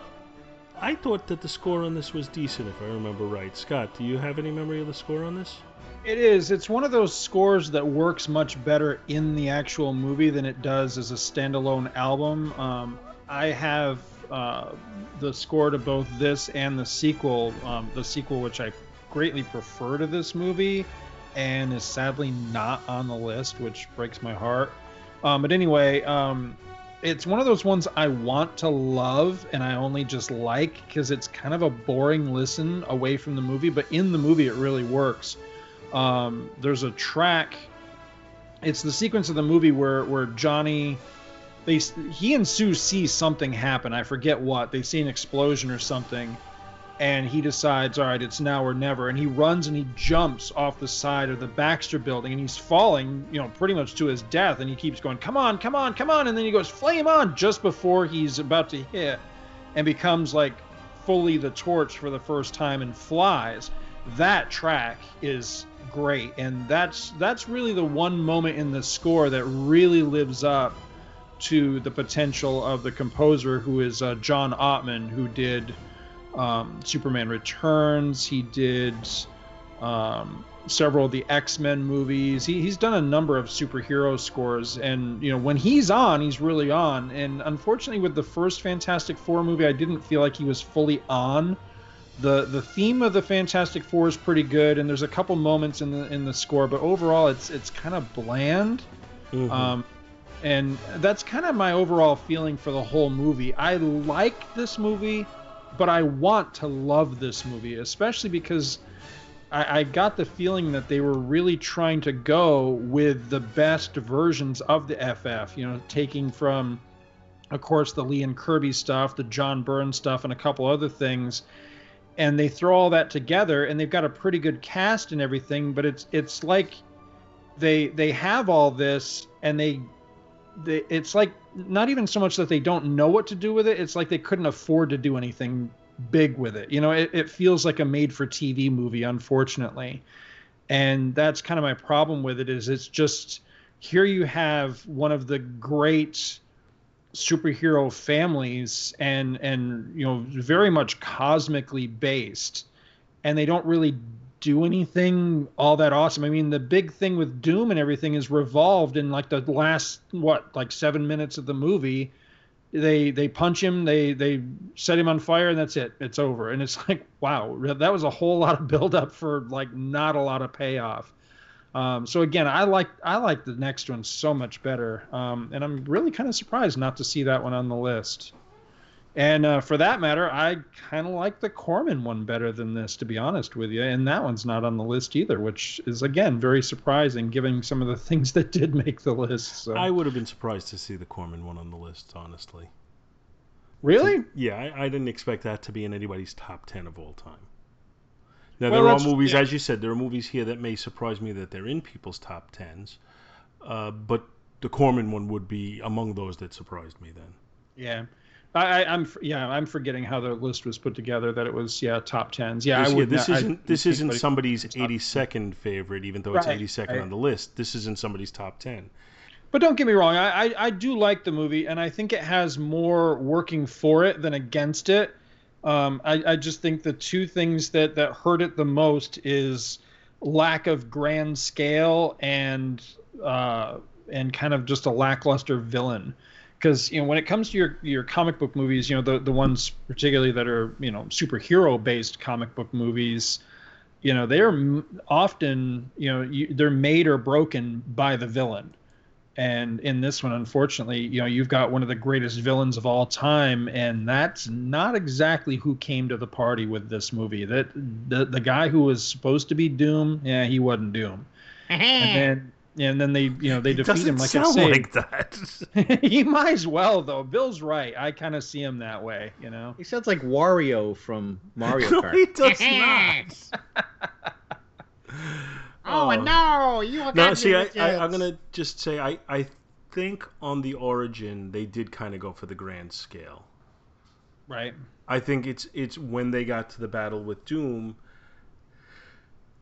I thought that the score on this was decent, if I remember right. Scott, do you have any memory of the score on this? It is. It's one of those scores that works much better in the actual movie than it does as a standalone album. Um, I have uh, the score to both this and the sequel. Um, the sequel, which I greatly prefer to this movie, and is sadly not on the list, which breaks my heart. Um, but anyway, um, it's one of those ones I want to love and I only just like because it's kind of a boring listen away from the movie, but in the movie it really works. Um, there's a track. It's the sequence of the movie where where Johnny, they he and Sue see something happen. I forget what. They see an explosion or something, and he decides, all right, it's now or never. And he runs and he jumps off the side of the Baxter building and he's falling, you know, pretty much to his death. And he keeps going, come on, come on, come on. And then he goes, flame on, just before he's about to hit and becomes like fully the torch for the first time and flies. That track is great. And that's that's really the one moment in the score that really lives up to the potential of the composer who is uh, John Ottman, who did um, Superman Returns. He did um, several of the X Men movies. He, he's done a number of superhero scores, and you know when he's on, he's really on. And unfortunately, with the first Fantastic Four movie, I didn't feel like he was fully on. the The theme of the Fantastic Four is pretty good, and there's a couple moments in the in the score, but overall, it's it's kind of bland. Mhm. Um, and that's kind of my overall feeling for the whole movie. I like this movie, but I want to love this movie, especially because I, I got the feeling that they were really trying to go with the best versions of the FF. You know, taking from, of course, the Lee and Kirby stuff, the John Byrne stuff, and a couple other things. And they throw all that together, and they've got a pretty good cast and everything. But it's it's like they they have all this, and they they, it's like not even so much that they don't know what to do with it. It's like they couldn't afford to do anything big with it. You know, it, it feels like a made-for-TV movie, unfortunately, and that's kind of my problem with it. Is it's just here you have one of the great superhero families and and you know very much cosmically based and they don't really do anything all that awesome. I mean, the big thing with Doom and everything is revolved in like the last what, like seven minutes of the movie. They they punch him, they they set him on fire, and that's it. It's over. And it's like, wow, that was a whole lot of build up for like not a lot of payoff. Um, so again, I like I like the next one so much better, um, and I'm really kind of surprised not to see that one on the list. And uh, for that matter, I kind of like the Corman one better than this, to be honest with you. And that one's not on the list either, which is again very surprising, given some of the things that did make the list. So. I would have been surprised to see the Corman one on the list, honestly. really? Yeah, I, I didn't expect that to be in anybody's top 10 of all time. Now, Well, there are movies, yeah. as you said, there are movies here that may surprise me that they're in people's top 10s, uh, but the Corman one would be among those that surprised me then. Yeah. I, I'm yeah I'm forgetting how the list was put together. That it was yeah top tens. Yeah, this, I yeah, this not- I isn't this isn't somebody's 82nd favorite, even though it's Right, 82nd right. on the list. This isn't somebody's top 10. But don't get me wrong, I, I, I do like the movie, and I think it has more working for it than against it. Um, I, I just think the two things that, that hurt it the most is lack of grand scale and uh, and kind of just a lackluster villain. Because you know when it comes to your, your comic book movies, you know the the ones particularly that are you know superhero based comic book movies, you know they are often you know you, they're made or broken by the villain. And in this one unfortunately you know you've got one of the greatest villains of all time and that's not exactly who came to the party with this movie. That the, the guy who was supposed to be doom yeah he wasn't doom. And then and then they you know they It defeat him like I sound say like that. he might as well though bill's right i kind of see him that way you know He sounds like Wario from Mario no, Kart. he does not. Oh, um, no, you forgot No, me, see, I, I, I'm gonna just say I, I think on the origin they did kind of go for the grand scale. right I think it's it's when they got to the battle with Doom,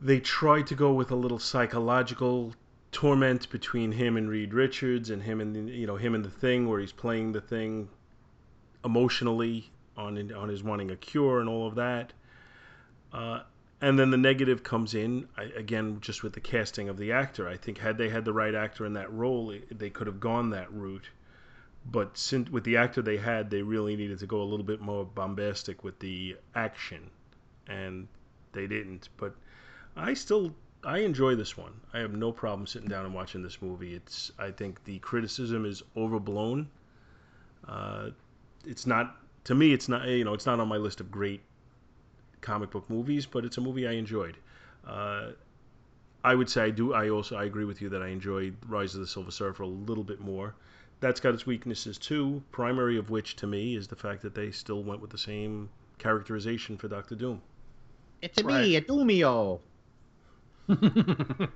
they tried to go with a little psychological torment between him and Reed Richards and him and the, you know him and the Thing, where he's playing the Thing emotionally, on on his wanting a cure and all of that. Uh, and then the negative comes in I, again, just with the casting of the actor. I think had they had the right actor in that role, it, they could have gone that route. But since with the actor they had, they really needed to go a little bit more bombastic with the action, and they didn't. But I still I enjoy this one. I have no problem sitting down and watching this movie. It's I think the criticism is overblown. Uh, it's not to me. It's not you know it's not on my list of great comic book movies, but it's a movie I enjoyed. Uh, I would say I do. I also I agree with you that I enjoyed Rise of the Silver Surfer a little bit more. That's got its weaknesses too. Primary of which to me is the fact that they still went with the same characterization for Doctor Doom. It's me, a Doomio.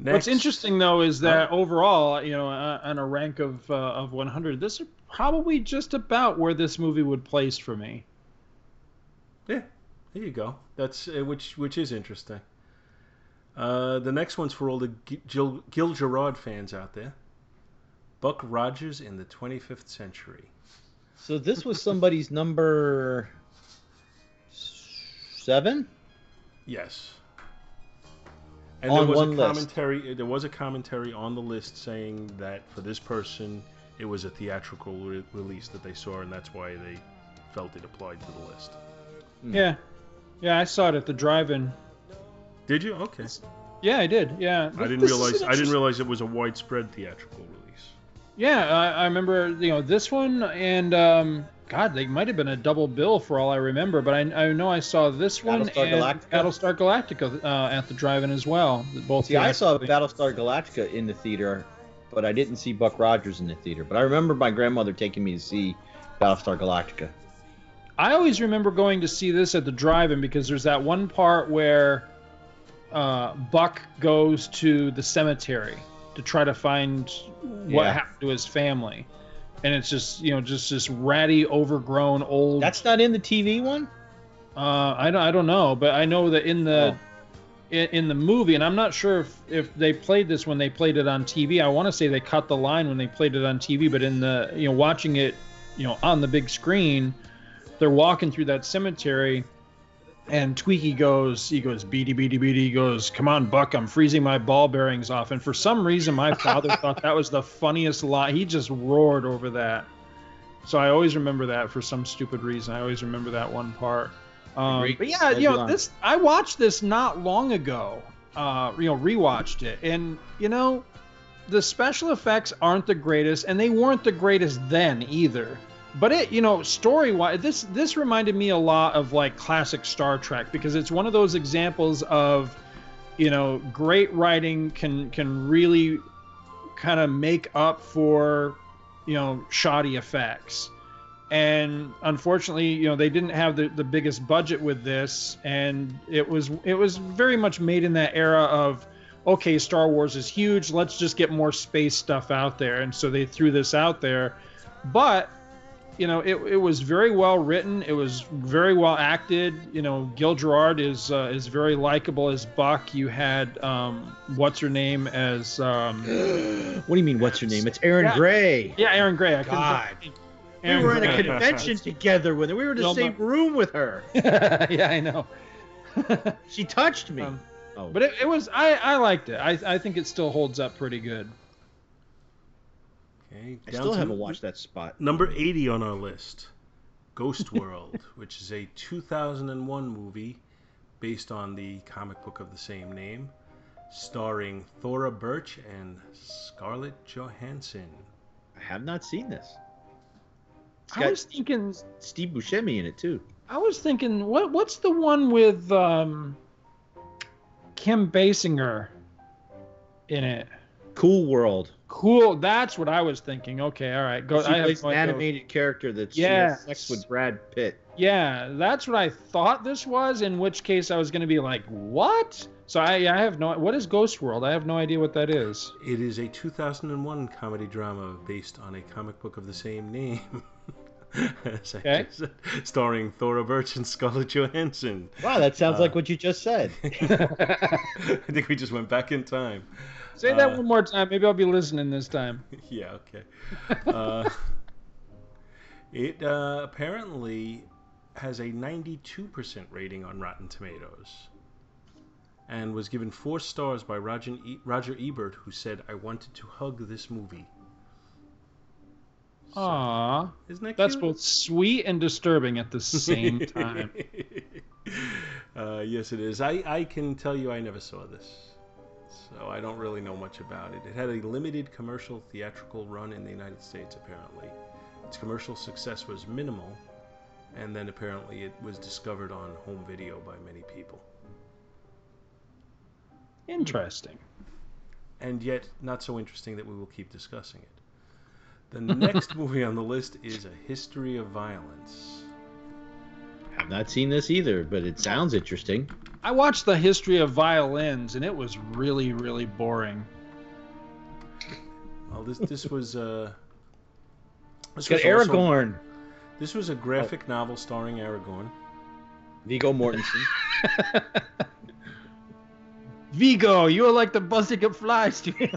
What's interesting though is that overall, you know, uh, on a rank of uh, of 100, this is probably just about where this movie would place for me. Yeah, there you go. That's uh, which which is interesting. Uh, the next one's for all the Gil, Gil Gerard fans out there. Buck Rogers in the 25th century. So this was somebody's number seven. Yes. And On there was one a list. commentary. There was a commentary on the list saying that for this person, it was a theatrical re- release that they saw, and that's why they felt it applied to the list. Yeah, yeah, I saw it at the drive-in. Did you? Okay. Yeah, I did. Yeah, I didn't This realize. an I didn't realize it was a widespread theatrical release. Yeah, I, I remember you know this one and um, God, they might have been a double bill for all I remember, but I, I know I saw this one Battlestar and Galactica? Battlestar Galactica uh, at the drive-in as well. Both See, I saw. Battlestar Galactica in the theater, but I didn't see Buck Rogers in the theater. But I remember my grandmother taking me to see Battlestar Galactica. I always remember going to see this at the drive-in because there's that one part where uh, Buck goes to the cemetery to try to find what Yeah. happened to his family, and it's just you know just this ratty, overgrown old. That's not in the TV one. Uh, I don't I don't know, but I know that in the Oh. in, in the movie, and I'm not sure if, if they played this when they played it on TV. I want to say they cut the line when they played it on TV, but in the you know watching it, you know on the big screen, they're walking through that cemetery, and Twiki goes, he goes beady beady beady, he goes, come on Buck, I'm freezing my ball bearings off, and for some reason my father thought that was the funniest line. He just roared over that. So I always remember that for some stupid reason. I always remember that one part. Um, but yeah, you know this. I watched this not long ago. Uh, you know, rewatched it, and you know, the special effects aren't the greatest, and they weren't the greatest then either. But it, you know, story wise, this this reminded me a lot of like classic Star Trek because it's one of those examples of, you know, great writing can can really kind of make up for, you know, shoddy effects. And unfortunately, you know, they didn't have the, the biggest budget with this, and it was it was very much made in that era of, okay, Star Wars is huge, let's just get more space stuff out there, and so they threw this out there, but you know, it, it was very well written. It was very well acted. You know, Gil Gerard is uh, is very likable as Buck. You had um, what's her name as um, What do you mean? What's your name? It's Erin Yeah. Gray. yeah, Erin Gray. I God. think- We Erin were in a convention together with her. We were in the No, same but- room with her. yeah, I know. She touched me. Um, oh, But it, it was I, I liked it. I, I think it still holds up pretty good. Okay. I down still haven't watched that spot. Number 80 on our list Ghost World, which is a 2001 movie based on the comic book of the same name, starring Thora Birch and Scarlett Johansson. I have not seen this. It's I got was thinking Steve Buscemi in it too. I was thinking what what's the one with um, Kim Basinger in it? Cool World. Cool. That's what I was thinking. Okay, all right. Go. she I have plays no an idea. animated character that's Yes. sex with Brad Pitt. Yeah, that's what I thought this was. In which case, I was going to be like, "What?" So I, I have no. What is Ghost World? I have no idea what that is. It is a 2001 comedy drama based on a comic book of the same name. Okay. said, starring Thora Birch and Scarlett Johansson. Wow, that sounds Uh, like what you just said. I think we just went back in time. Say that Uh, one more time. Maybe I'll be listening this time. yeah, okay. Uh, It uh, apparently has a 92% rating on Rotten Tomatoes and was given four stars by Roger, e- Roger Ebert, who said, I wanted to hug this movie. So, Aww. isn't that That's cute? both sweet and disturbing at the same time. uh, yes, it is. I, I can tell you I never saw this, so I don't really know much about it. It had a limited commercial theatrical run in the United States, apparently. Its commercial success was minimal, and then apparently it was discovered on home video by many people. Interesting. And yet, not so interesting that we will keep discussing it. The next movie on the list is A History of Violence. I've not seen this either, but it sounds interesting. I watched the history of violins, and it was really, really boring. Well, this this was uh, It's this got was also- Aragorn, This was a graphic novel starring Aragorn. Viggo Mortensen. Vigo, you are like the buzzing of flies to me.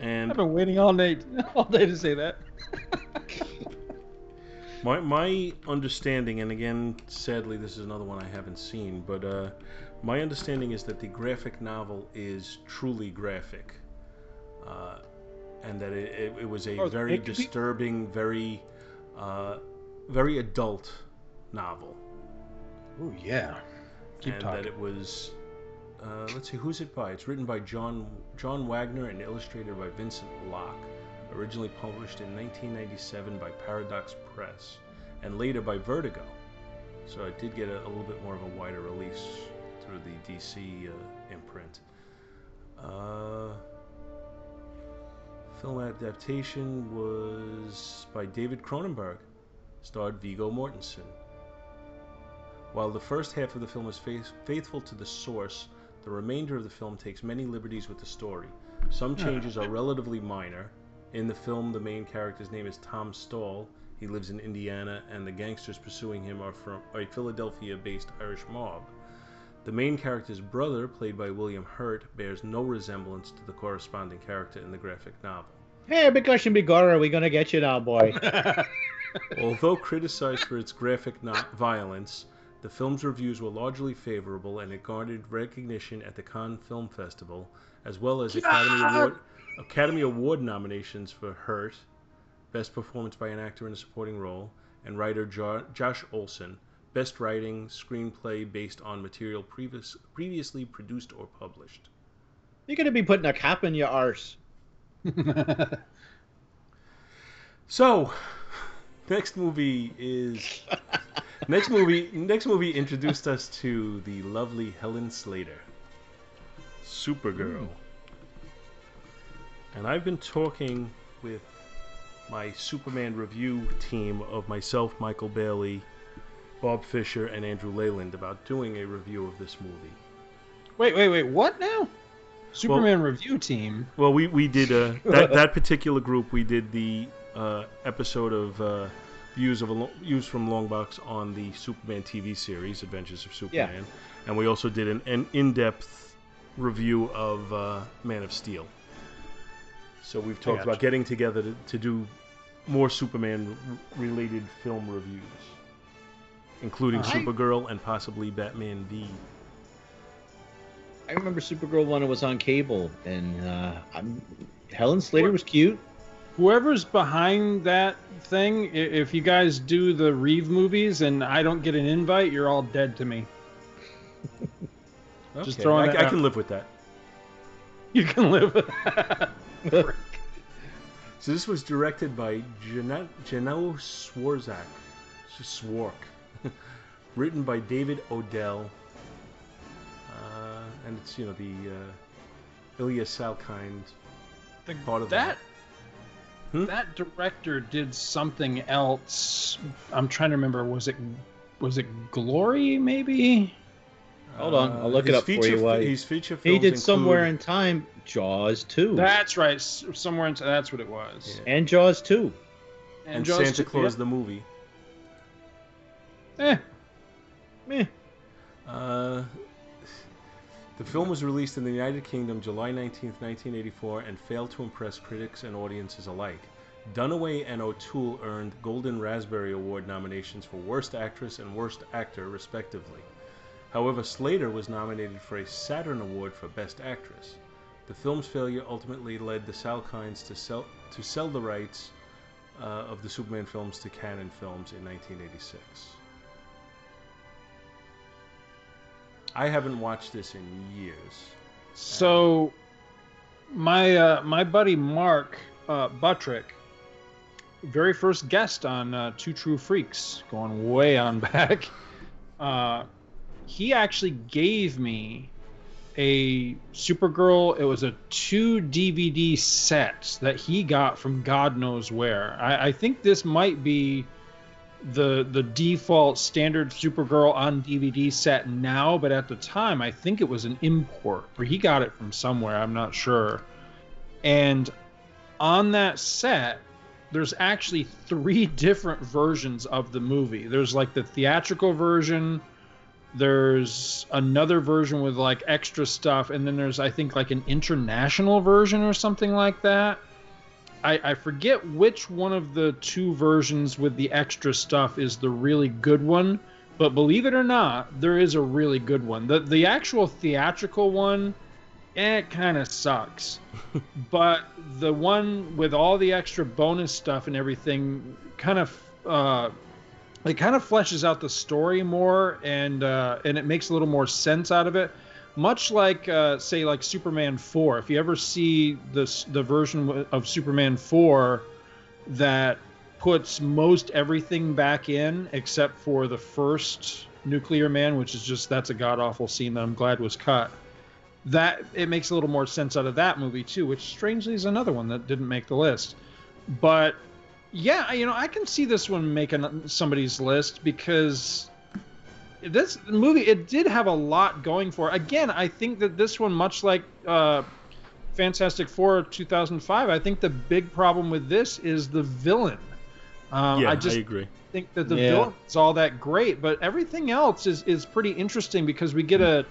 And I've been waiting all night, all day to say that. my my understanding, and again, sadly, this is another one I haven't seen, but uh, my understanding is that the graphic novel is truly graphic, uh, and that it, it, it was a Oh, very could be- disturbing, very uh, very adult novel. Oh yeah. Keep and talking. that it was uh, let's see who's it by it's written by john john wagner and illustrated by vincent locke originally published in 1997 by paradox press and later by vertigo so I did get a, a little bit more of a wider release through the dc uh, imprint uh, film adaptation was by david cronenberg starred viggo mortensen while the first half of the film is faith- faithful to the source, the remainder of the film takes many liberties with the story. Some changes are relatively minor. In the film, the main character's name is Tom Stall. He lives in Indiana, and the gangsters pursuing him are from a Philadelphia based Irish mob. The main character's brother, played by William Hurt, bears no resemblance to the corresponding character in the graphic novel. Hey, Bikosh and Bigora, we gonna get you now, boy. Although criticized for its graphic no- violence, the film's reviews were largely favorable and it garnered recognition at the Cannes Film Festival, as well as Academy Award, Academy Award nominations for Hurt, Best Performance by an Actor in a Supporting Role, and writer jo- Josh Olson, Best Writing Screenplay based on material previous- previously produced or published. You're gonna be putting a cap in your arse. So, next movie is next movie. Next movie introduced us to the lovely Helen Slater, Supergirl. Hmm. And I've been talking with my Superman review team of myself, Michael Bailey, Bob Fisher, and Andrew Leyland about doing a review of this movie. wait, wait, wait. What now? Superman review team. Well, we, we did uh, that that particular group. We did the uh, episode of uh, views of a lo- views from Longbox on the Superman TV series, Adventures of Superman, and we also did an, an in-depth review of uh, Man of Steel. So we've talked about getting together to, to do more Superman-related film reviews, including I- Supergirl and possibly Batman V. I remember Supergirl when it was on cable, and uh, I'm, Helen Slater was cute. Whoever's behind that thing, if you guys do the Reeve movies and I don't get an invite, you're all dead to me. Just Okay, throwing I, that I can live with that. You can live with that. So this was directed by Janelle Janelle Swarzak, Swark, written by David Odell, uh, and it's you know the uh, Ilya Salkind The- part of that Hmm? that director did something else. I'm trying to remember. Was it was it Glory? Maybe. Hold on, I'll look it his up for feature, you while- His feature films He films did Somewhere in Time, Jaws 2, That's right. Somewhere into that's what it was. Yeah. and Jaws 2. and Jaws Santa too, Claus the movie. Eh, Meh. Uh, The film was released in the United Kingdom July 19, 1984, and failed to impress critics and audiences alike. Dunaway and O'Toole earned Golden Raspberry Award nominations for Worst Actress and Worst Actor, respectively. However, Slater was nominated for a Saturn Award for Best Actress. The film's failure ultimately led the Salkinds to sell, to sell the rights uh, of the Superman films to Cannon Films in 1986. I haven't watched this in years. So, my uh, my buddy Mark uh, Buttrick, very first guest on uh, Two True Freaks, going way on back. Uh, he actually gave me a Supergirl. It was a two DVD set that he got from God knows where. I, I think this might be the the default standard Supergirl on DVD set now, but at the time I think it was an import, or he got it from somewhere. I'm not sure. And on that set, there's actually three different versions of the movie. There's like the theatrical version there's another version with like extra stuff, and then there's I think like an international version or something like that. I, I forget which one of the two versions with the extra stuff is the really good one, but believe it or not, there is a really good one. The the actual theatrical one, eh, it kind of sucks. but the one with all the extra bonus stuff and everything kind of uh, it kind of fleshes out the story more and uh, and it makes a little more sense out of it. Much like uh, say like superman 4 if you ever see this the version of superman 4 that puts most everything back in except for the first nuclear man which is just that's a god awful scene that i'm glad was cut. That it makes a little more sense out of that movie too which strangely is another one that didn't make the list. But yeah, you know, I can see this one making somebody's list because this movie it did have a lot going for it. Again, I think that this one, much like uh, Fantastic Four 2005, I think the big problem with this is the villain. Um, yeah, I just I agree. think that the yeah. villain is all that great, but everything else is is pretty interesting because we get a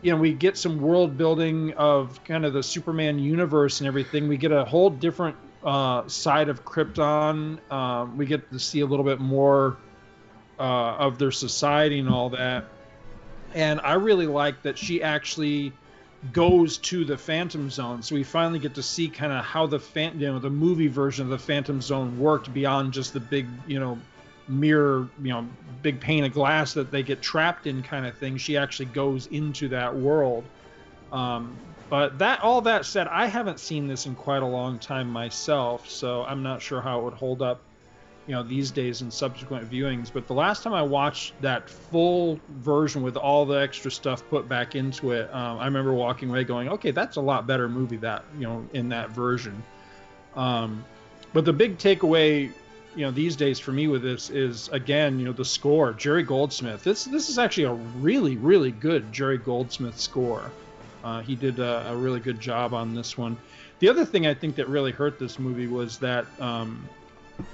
you know we get some world building of kind of the Superman universe and everything. We get a whole different uh, side of Krypton. Um, we get to see a little bit more uh, of their society and all that. And I really like that she actually goes to the Phantom Zone, so we finally get to see kind of how the fan, you know, the movie version of the Phantom Zone worked beyond just the big, you know, mirror, you know, big pane of glass that they get trapped in, kind of thing. She actually goes into that world. Um, but that all that said, I haven't seen this in quite a long time myself, so I'm not sure how it would hold up, you know, these days in subsequent viewings. But the last time I watched that full version with all the extra stuff put back into it, um, I remember walking away going, "Okay, that's a lot better movie that you know in that version." Um, but the big takeaway, you know, these days for me with this is again, you know, the score. Jerry Goldsmith. This this is actually a really really good Jerry Goldsmith score. Uh, he did a, a, really good job on this one. The other thing I think that really hurt this movie was that um,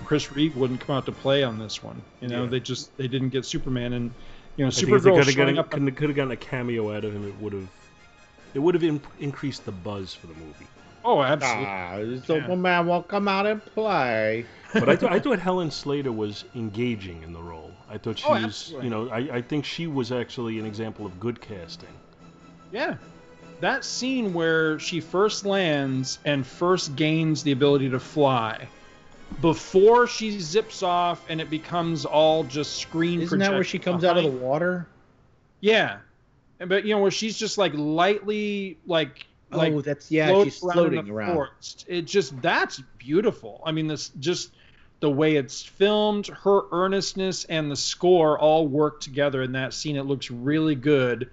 Chris Reeve wouldn't come out to play on this one. You know, yeah. they just they didn't get Superman, and you know, Supergirl showing up. Could, could have gotten a cameo out of him. It would have it would have in, increased the buzz for the movie. Oh, absolutely. Ah, Superman yeah. will come out and play. but I, th- I thought Helen Slater was engaging in the role. I thought she oh, was, you know, I, I think she was actually an example of good casting. Yeah, that scene where she first lands and first gains the ability to fly before she zips off and it becomes all just screen isn't that where she comes behind. out of the water? Yeah. But you know where she's just like lightly like oh, like oh that's yeah she's floating around. forest. it just that's beautiful. I mean this just the way it's filmed her earnestness and the score all work together in that scene. It looks really good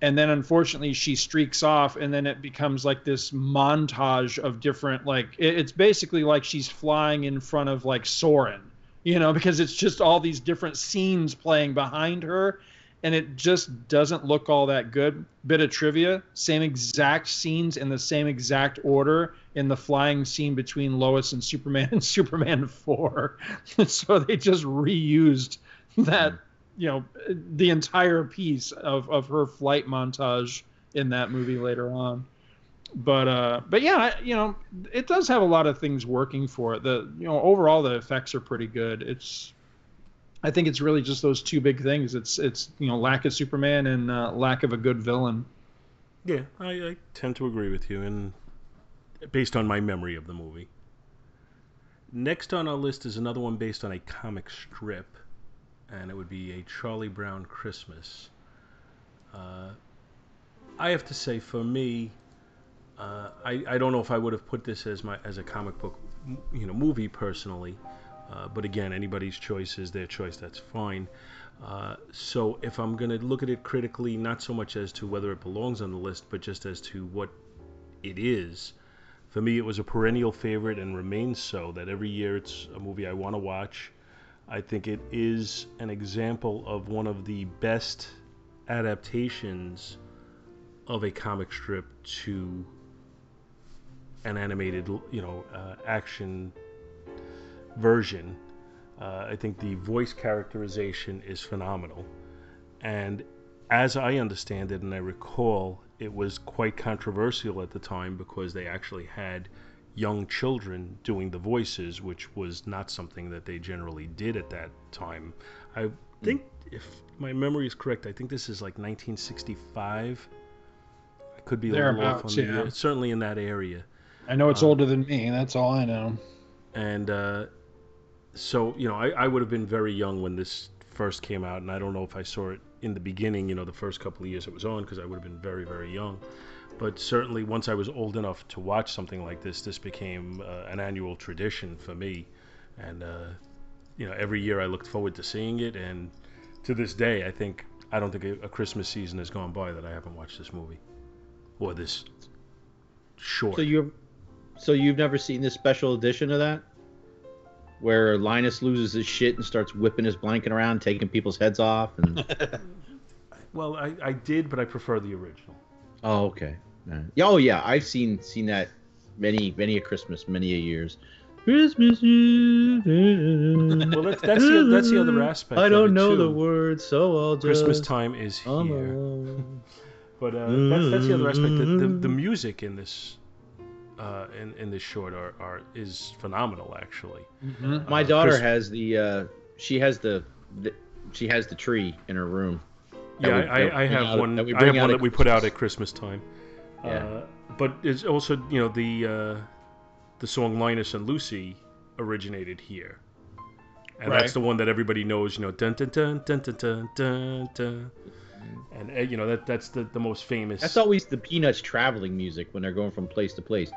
and then unfortunately she streaks off and then it becomes like this montage of different like it's basically like she's flying in front of like Soren you know because it's just all these different scenes playing behind her and it just doesn't look all that good. Bit of trivia same exact scenes in the same exact order in the flying scene between Lois and Superman and Superman 4 so they just reused that you know the entire piece of, of her flight montage in that movie later on. But uh, but yeah, you know, it does have a lot of things working for it. The you know overall the effects are pretty good. It's I think it's really just those two big things. It's it's you know lack of Superman and uh, lack of a good villain. Yeah, I, I tend to agree with you, and based on my memory of the movie. Next on our list is another one based on a comic strip, and it would be a Charlie Brown Christmas. Uh, I have to say, for me, uh, I, I don't know if I would have put this as my as a comic book, you know, movie personally. Uh, but again, anybody's choice is their choice. That's fine. Uh, so if I'm going to look at it critically, not so much as to whether it belongs on the list, but just as to what it is, for me, it was a perennial favorite and remains so. That every year it's a movie I want to watch. I think it is an example of one of the best adaptations of a comic strip to an animated, you know, uh, action version. Uh, I think the voice characterization is phenomenal. And as I understand it, and I recall, it was quite controversial at the time because they actually had young children doing the voices, which was not something that they generally did at that time. I think, if my memory is correct, I think this is like 1965. I could be a little off on Thereabouts, the year. Certainly in that area I know it's Uh, older than me. That's all I know. and uh, so you know I, I would have been very young when this first came out and i don't know if i saw it in the beginning you know the first couple of years it was on because i would have been very very young but certainly once i was old enough to watch something like this this became uh, an annual tradition for me. And uh, you know every year i looked forward to seeing it. And to this day i think i don't think a, a christmas season has gone by that i haven't watched this movie or this short. So you, so you've never seen this special edition of that, where Linus loses his shit and starts whipping his blanket around, taking people's heads off, and well I, I did but i prefer the original. Oh, okay, All right. Yeah, oh yeah, I've seen seen that many many a Christmas, many a years. Christmas Eve. Well, that's that's the, that's the other aspect. I don't know too. the words, so I'll just. Christmas time is here, but uh, that's that's the other aspect. The, the, the music in this uh, in in this short are, are is phenomenal actually. Mhm. My Uh, daughter Chris- has the. Uh, she has the, the. She has the tree in her room. Yeah, we- I, I, I we bring have one. that we I bring have one at that we put out at Christmas time. But it's also you know the uh, the song Linus and Lucy originated here, and right. that's the one that everybody knows. You know, dun dun dun dun dun dun dun. dun. And you know that that's the, the most famous. That's always the Peanuts traveling music when they're going from place to place.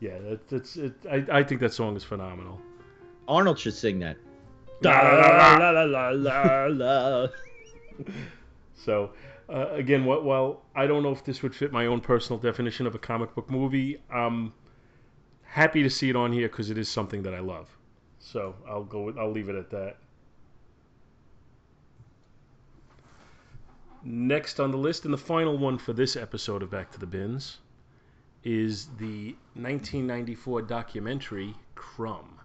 Yeah, that's, it, I think that song is phenomenal. Arnold should sing that. La, la, la, la, la. So, uh, again, wh- while I don't know if this would fit my own personal definition of a comic book movie, I'm happy to see it on here because it is something that I love. So I'll go. With, I'll leave it at that. Next on the list, and the final one for this episode of Back to the Bins, is the 1994 documentary Crumb,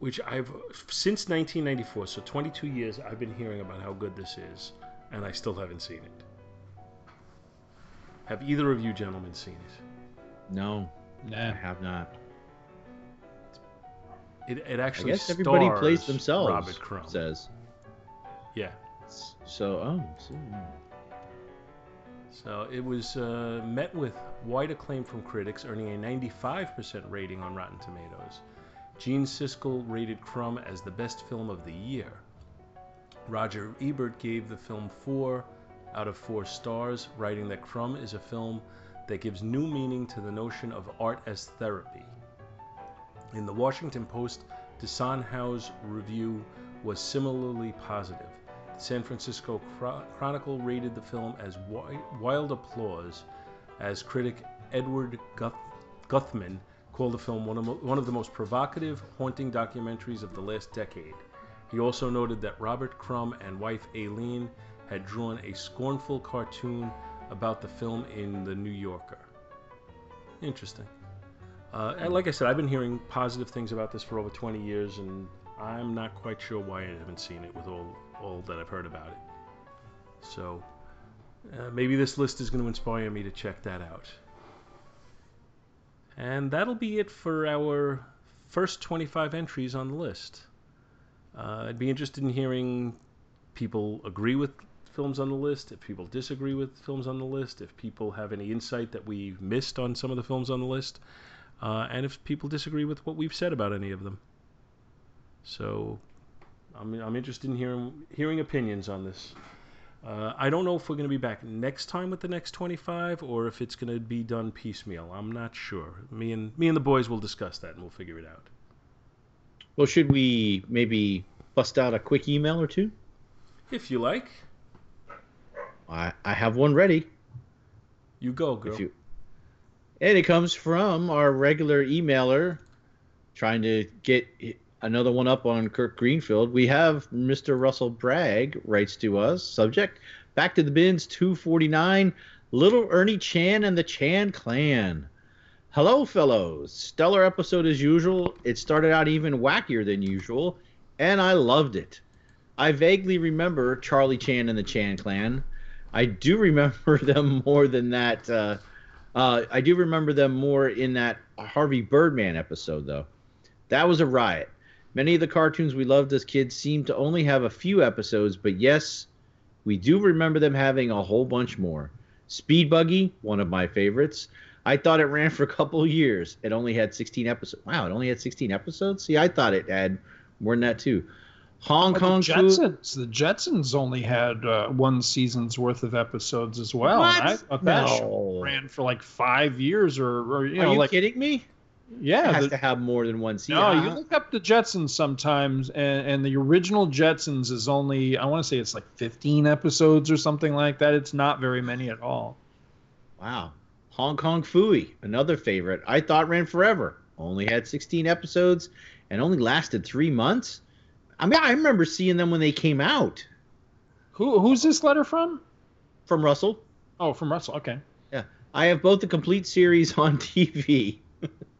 which I've since 1994, so 22 years, I've been hearing about how good this is, and I still haven't seen it. Have either of you gentlemen seen it? No, I have not. It, it I actually guess everybody plays themselves. Robert Crumb. says Yeah. so. Oh, so, So it was uh, met with wide acclaim from critics, earning a 95% rating on Rotten Tomatoes. Gene Siskel rated Crumb as the best film of the year. Roger Ebert gave the film four out of four stars, writing that Crumb is a film that gives new meaning to the notion of art as therapy. In the Washington Post, Desson Howe's review was similarly positive. The San Francisco Chronicle rated the film as wild applause, as critic Edward Guth- Guthman called the film one of, one of the most provocative, haunting documentaries of the last decade. He also noted that Robert Crumb and wife Aline had drawn a scornful cartoon about the film in The New Yorker. Interesting. Uh, and like I said, I've been hearing positive things about this for over 20 years, and I'm not quite sure why I haven't seen it with all all that I've heard about it. So uh, maybe this list is going to inspire me to check that out. And that'll be it for our first 25 entries on the list. Uh, I'd be interested in hearing people agree with films on the list, if people disagree with films on the list, if people have any insight that we missed on some of the films on the list, uh, and if people disagree with what we've said about any of them. So I'm, I'm interested in hearing hearing opinions on this. Uh, I don't know if we're going to be back next time with the next 25 or if it's going to be done piecemeal. I'm not sure. Me and me and the boys will discuss that and we'll figure it out. Well, should we maybe bust out a quick email or two? If you like, I, I have one ready. you go, girl. You, and it comes from our regular emailer trying to get another one up on Kirk Greenfield. We have Mr. Russell Bragg writes to us. Subject Back to the Bins 249 Little Ernie Chan and the Chan Clan. Hello, fellows. Stellar episode as usual. It started out even wackier than usual, and I loved it. I vaguely remember Charlie Chan and the Chan Clan. I do remember them more than that. Uh, uh, I do remember them more in that Harvey Birdman episode, though. That was a riot. Many of the cartoons we loved as kids seem to only have a few episodes, but yes, we do remember them having a whole bunch more. Speed Buggy, one of my favorites. I thought it ran for a couple of years. It only had 16 episodes. Wow, it only had 16 episodes? See, I thought it had more than that, too. Hong Kong the Jetsons, the Jetsons only had uh, one season's worth of episodes as well. and I What? thought that No. ran for like five years, or, or you Are know, you like kidding me? It yeah. has the- to have more than one season. no, you uh-huh. look up the Jetsons sometimes, and, and the original Jetsons is only I want to say it's like 15 episodes or something like that. It's not very many at all. Wow. Hong Kong Phooey, another favorite. I thought ran forever. Only had 16 episodes and only lasted three months. I mean, I remember seeing them when they came out Who who's this letter from? from Russell. Oh, from Russell. Okay. Yeah, I have both the complete series on TV, F-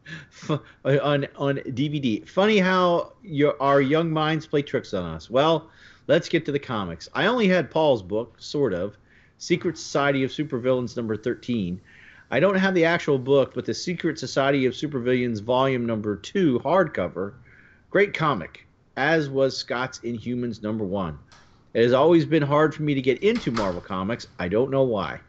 Uh, on on DVD. Funny how your our young minds play tricks on us. Well, let's get to the comics. I only had Paul's book, sort of, Secret Society of Supervillains number 13. I don't have the actual book, but the Secret Society of Supervillains volume number 2 hardcover. Great comic, as was Scott's Inhumans number 1. It has always been hard for me to get into Marvel Comics. I don't know why.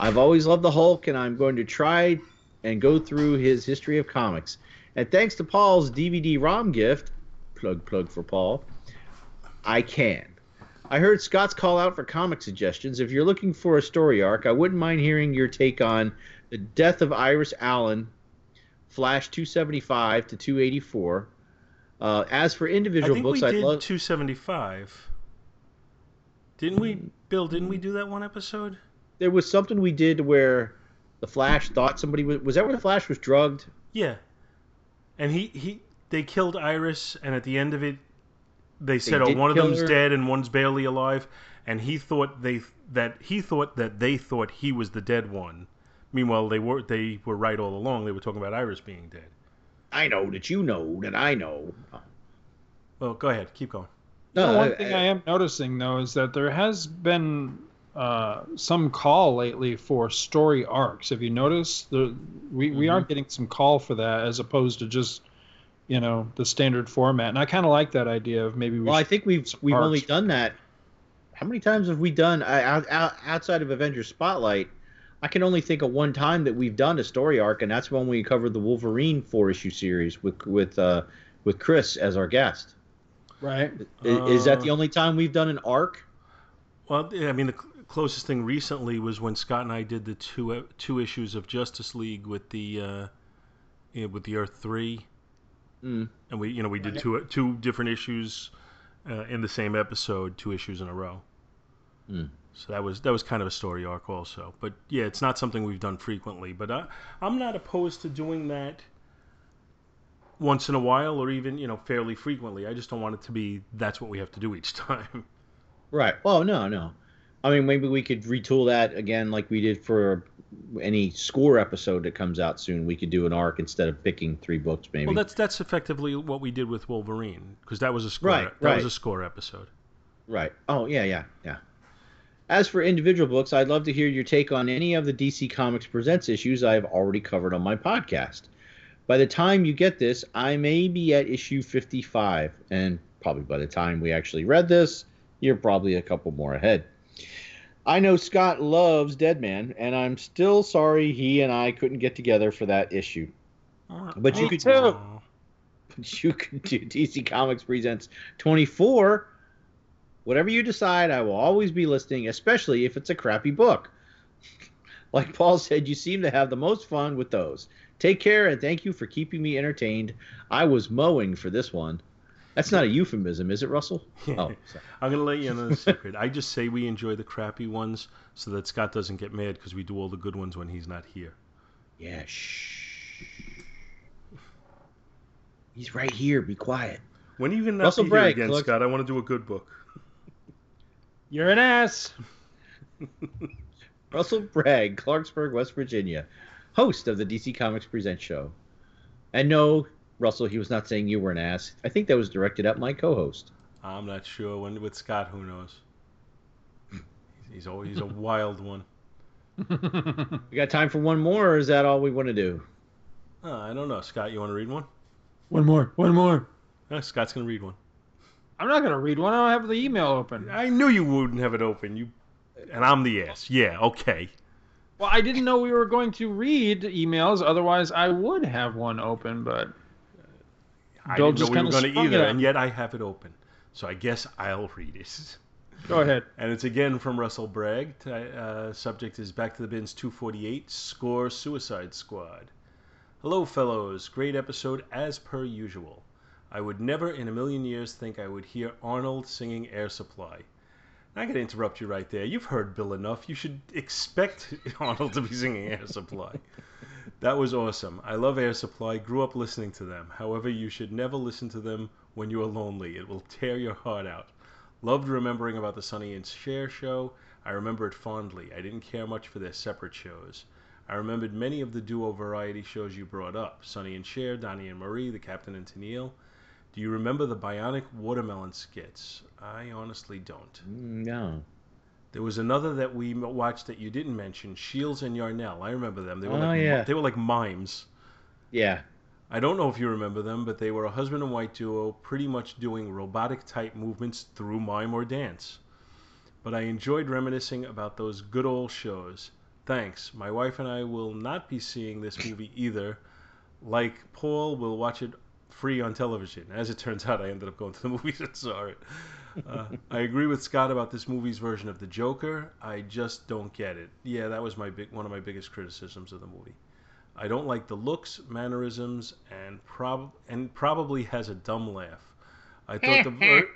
I've always loved the Hulk, and I'm going to try and go through his history of comics. And thanks to Paul's DVD ROM gift, plug plug for Paul, I can. I heard Scott's call out for comic suggestions. If you're looking for a story arc, I wouldn't mind hearing your take on the death of Iris Allen, Flash 275 to 284. Uh, as for I individual think books, I'd love. 275. Didn't we, Bill? Didn't we do that one episode? There was something we did where the Flash thought somebody was. Was that where the Flash was drugged? Yeah. And he he they killed Iris, and at the end of it, they said, "Oh, did one of them's her? dead and one's barely alive," and he thought they that he thought that they thought he was the dead one. Meanwhile, they were they were right all along. They were talking about Iris being dead. I know that you know that I know. Well, go ahead, keep going. You know, No, one I- thing I- I am noticing though is that there has been uh, some call lately for story arcs. Have you noticed? The, we we are getting some call for that as opposed to just you know the standard format. And I kind of like that idea of maybe we Well, I think we've we've Arcs. only done that. How many times have we done uh, out, out, outside of Avengers Spotlight? I can only think of one time that we've done a story arc, and that's when we covered the Wolverine four issue series with with uh, with Chris as our guest. right. I- Is, that Uh, the only time we've done an arc? Well, I mean, the cl- closest thing recently was when Scott and I did the two uh, two issues of Justice League with the uh, you know, with the Earth three, Mm. and we you know we did two two different issues uh, in the same episode, two issues in a row. Mm. So that was that was kind of a story arc also. But yeah, it's not something we've done frequently. But I, I'm not opposed to doing that once in a while or even you know fairly frequently. I just don't want it to be that's what we have to do each time. Right. Well, no, no. I mean, maybe we could retool that again, like we did for any score episode that comes out soon, we could do an arc instead of picking three books, maybe. Well, that's that's effectively what we did with Wolverine because that was a score. Right, that right. was a score episode. Right. Oh, yeah, yeah, yeah. As for individual books, I'd love to hear your take on any of the DC Comics Presents issues I have already covered on my podcast. By the time you get this, I may be at issue 55, and probably by the time we actually read this, you're probably a couple more ahead. I know Scott loves Deadman, and I'm still sorry he and I couldn't get together for that issue. Uh, but you could too. but you can do DC Comics Presents 24. Whatever you decide, I will always be listening, especially if it's a crappy book. like Paul said, you seem to have the most fun with those. Take care and thank you for keeping me entertained. I was mowing for this one. That's not a euphemism, is it, Russell? Oh, sorry. I'm gonna let you in on a secret. I just say we enjoy the crappy ones so that Scott doesn't get mad because we do all the good ones when he's not here. yeah, shh. He's right here. Be quiet. When are you gonna not Russell be here again, look. Scott? I want to do a good book. You're an ass. Russell Bragg, Clarksburg, West Virginia, host of the DC Comics Present show. And no, Russell, he was not saying you were an ass. I think that was directed at my co-host. I'm not sure. When with Scott, who knows? He's always he's a wild one. We got time for one more, or is that all we want to do? Uh, I don't know. Scott, you want to read one? one more. One more. Uh, Scott's gonna read one. I'm not gonna read one. I don't have the email open. I knew you wouldn't have it open. You and I'm the ass. Yeah, okay. Well, I didn't know we were going to read emails. Otherwise, I would have one open. But I Bill didn't know we were going to either, and yet I have it open. So I guess I'll read it. go ahead. And it's again from Russell Bragg. Uh, subject is Back to the Bins 248 Score Suicide Squad. Hello, fellows. Great episode as per usual. I would never in a million years think I would hear Arnold singing Air Supply. I gotta interrupt you right there. You've heard Bill enough. You should expect Arnold to be singing Air Supply. That was awesome. I love Air Supply. Grew up listening to them. However, you should never listen to them when you are lonely. It will tear your heart out. Loved remembering about the Sonny and Cher show. I remember it fondly. I didn't care much for their separate shows. I remembered many of the duo variety shows you brought up Sonny and Cher, Donnie and Marie, The Captain and Tennille. Do you remember the Bionic Watermelon skits? I honestly don't. No. There was another that we watched that you didn't mention, Shields and Yarnell. I remember them. They were Oh, like yeah. they were like mimes. Yeah. I don't know if you remember them, but they were a husband and wife duo, pretty much doing robotic type movements through mime or dance. But I enjoyed reminiscing about those good old shows. Thanks. My wife and I will not be seeing this movie either. Like Paul, we'll watch it free on television. As it turns out, I ended up going to the movies and saw it. Uh, I agree with Scott about this movie's version of the Joker. I just don't get it. Yeah, that was my big one of my biggest criticisms of the movie. I don't like the looks, mannerisms, and prob and probably has a dumb laugh. I thought the ver-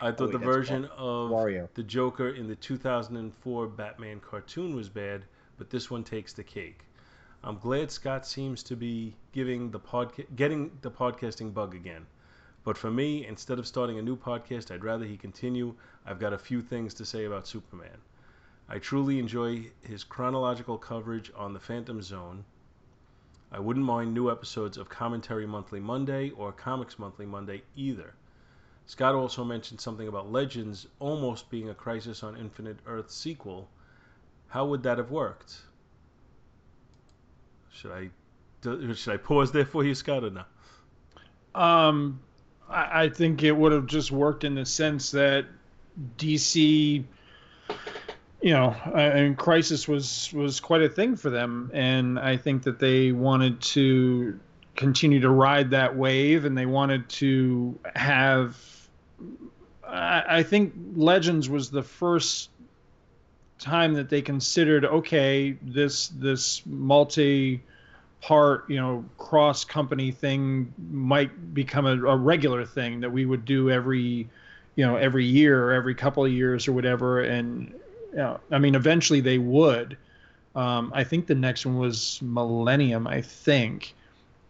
I thought Oh, the that's version of Wario. the Joker in the 2004 Batman cartoon was bad, but this one takes the cake. I'm glad Scott seems to be giving the podca- getting the podcasting bug again. But for me, instead of starting a new podcast, I'd rather he continue. I've got a few things to say about Superman. I truly enjoy his chronological coverage on the Phantom Zone. I wouldn't mind new episodes of Commentary Monthly Monday or Comics Monthly Monday either. Scott also mentioned something about Legends almost being a Crisis on Infinite Earth sequel. How would that have worked? Should I should I pause there for you, Scott, or no? Um, I, think it would have just worked in the sense that DC, you know, I mean, Crisis was was quite a thing for them, and I think that they wanted to continue to ride that wave, and they wanted to have. I, I think Legends was the first time that they considered okay this this multi part you know cross company thing might become a, a regular thing that we would do every you know every year or every couple of years or whatever. And i mean eventually they would. Um, i think the next one was millennium i think.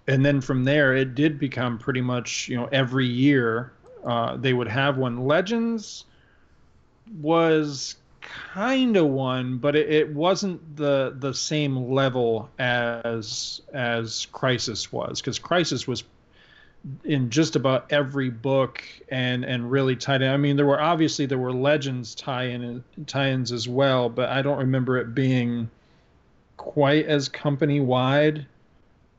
And then from there it did become pretty much you know every year uh, they would have one. Legends was kind of one, but it, it wasn't the the same level as as Crisis was, because Crisis was in just about every book and and really tied in. I mean, there were obviously there were Legends tie-in tie-ins as well, but I don't remember it being quite as company wide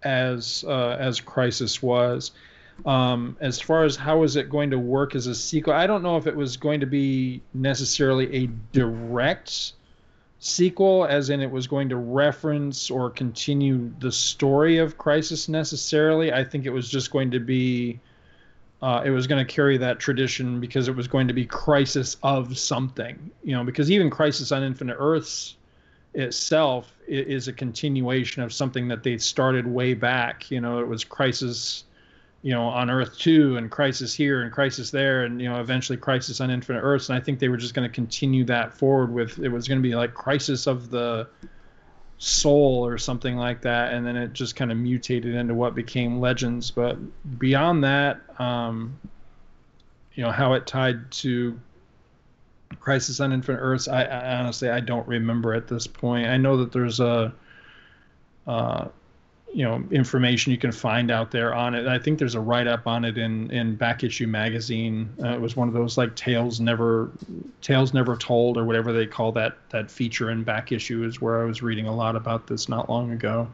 as uh, as Crisis was. Um, as far as how is it going to work as a sequel, I don't know if it was going to be necessarily a direct sequel, as in it was going to reference or continue the story of Crisis necessarily. I think it was just going to be. Uh, it was going to carry that tradition because it was going to be crisis of something, you know. Because even Crisis on Infinite Earths itself is a continuation of something that they started way back. You know, it was Crisis you know, on Earth 2 and Crisis here and Crisis there and, you know, eventually Crisis on Infinite Earths. And I think they were just going to continue that forward with it was going to be like Crisis of the Soul or something like that. And then it just kind of mutated into what became Legends. But beyond that, um, you know, how it tied to Crisis on Infinite Earths, I, I honestly, I don't remember at this point. I know that there's a, uh, you know information you can find out there on it. I think there's a write up on it in in Back Issue magazine. Uh, it was one of those like tales never tales never told or whatever they call that that feature in Back Issue is where I was reading a lot about this not long ago.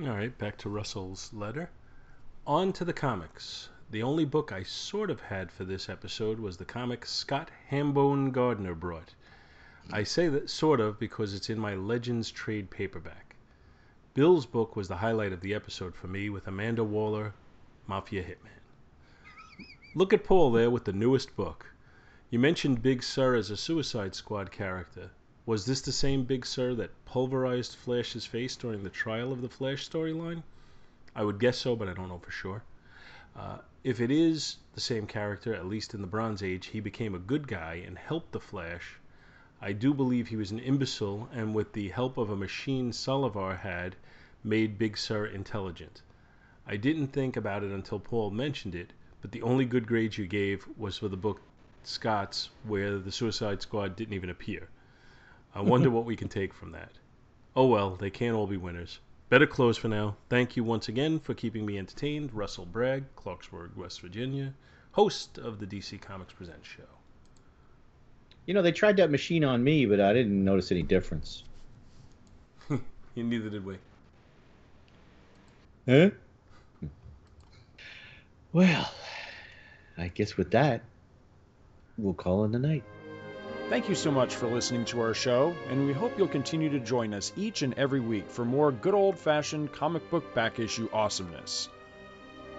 All right, back to Russell's letter. On to the comics. The only book I sort of had for this episode was the comic Scott Hambone Gardner brought. I say that sort of because it's in my Legends trade paperback. Bill's book was the highlight of the episode for me with Amanda Waller, Mafia Hitman. Look at Paul there with the newest book. You mentioned Big Sir as a Suicide Squad character. Was this the same Big Sir that pulverized Flash's face during the trial of the Flash storyline? I would guess so, but I don't know for sure. Uh, if it is the same character, at least in the Bronze Age, he became a good guy and helped the Flash I do believe he was an imbecile, and with the help of a machine Solovar had, made Big Sir intelligent. I didn't think about it until Paul mentioned it, but the only good grade you gave was for the book Scott's, where the Suicide Squad didn't even appear. I wonder what we can take from that. Oh well, they can't all be winners. Better close for now. Thank you once again for keeping me entertained. Russell Bragg, Clarksburg, West Virginia, host of the DC Comics Presents show. You know, they tried that machine on me, but I didn't notice any difference. Neither did we. Huh? Well, I guess with that, we'll call in the night. Thank you so much for listening to our show, and we hope you'll continue to join us each and every week for more good old fashioned comic book back issue awesomeness.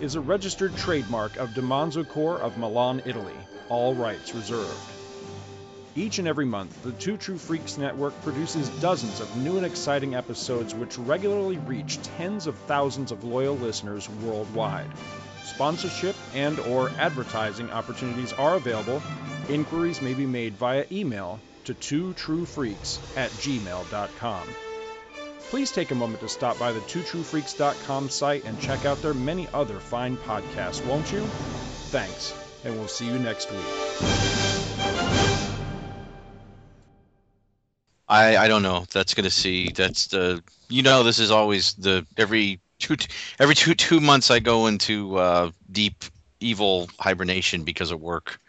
is a registered trademark of DiManzo Corps of Milan, Italy all rights reserved. Each and every month, the Two True Freaks Network produces dozens of new and exciting episodes which regularly reach tens of thousands of loyal listeners worldwide. Sponsorship and or advertising opportunities are available. Inquiries may be made via email to twotruefreaks at gmail.com. Please take a moment to stop by the twotruefreaks.com site and check out their many other fine podcasts, won't you? Thanks and we'll see you next week. I I don't know. That's gonna see. That's the you know this is always the every two every two two months I go into uh, deep evil hibernation because of work.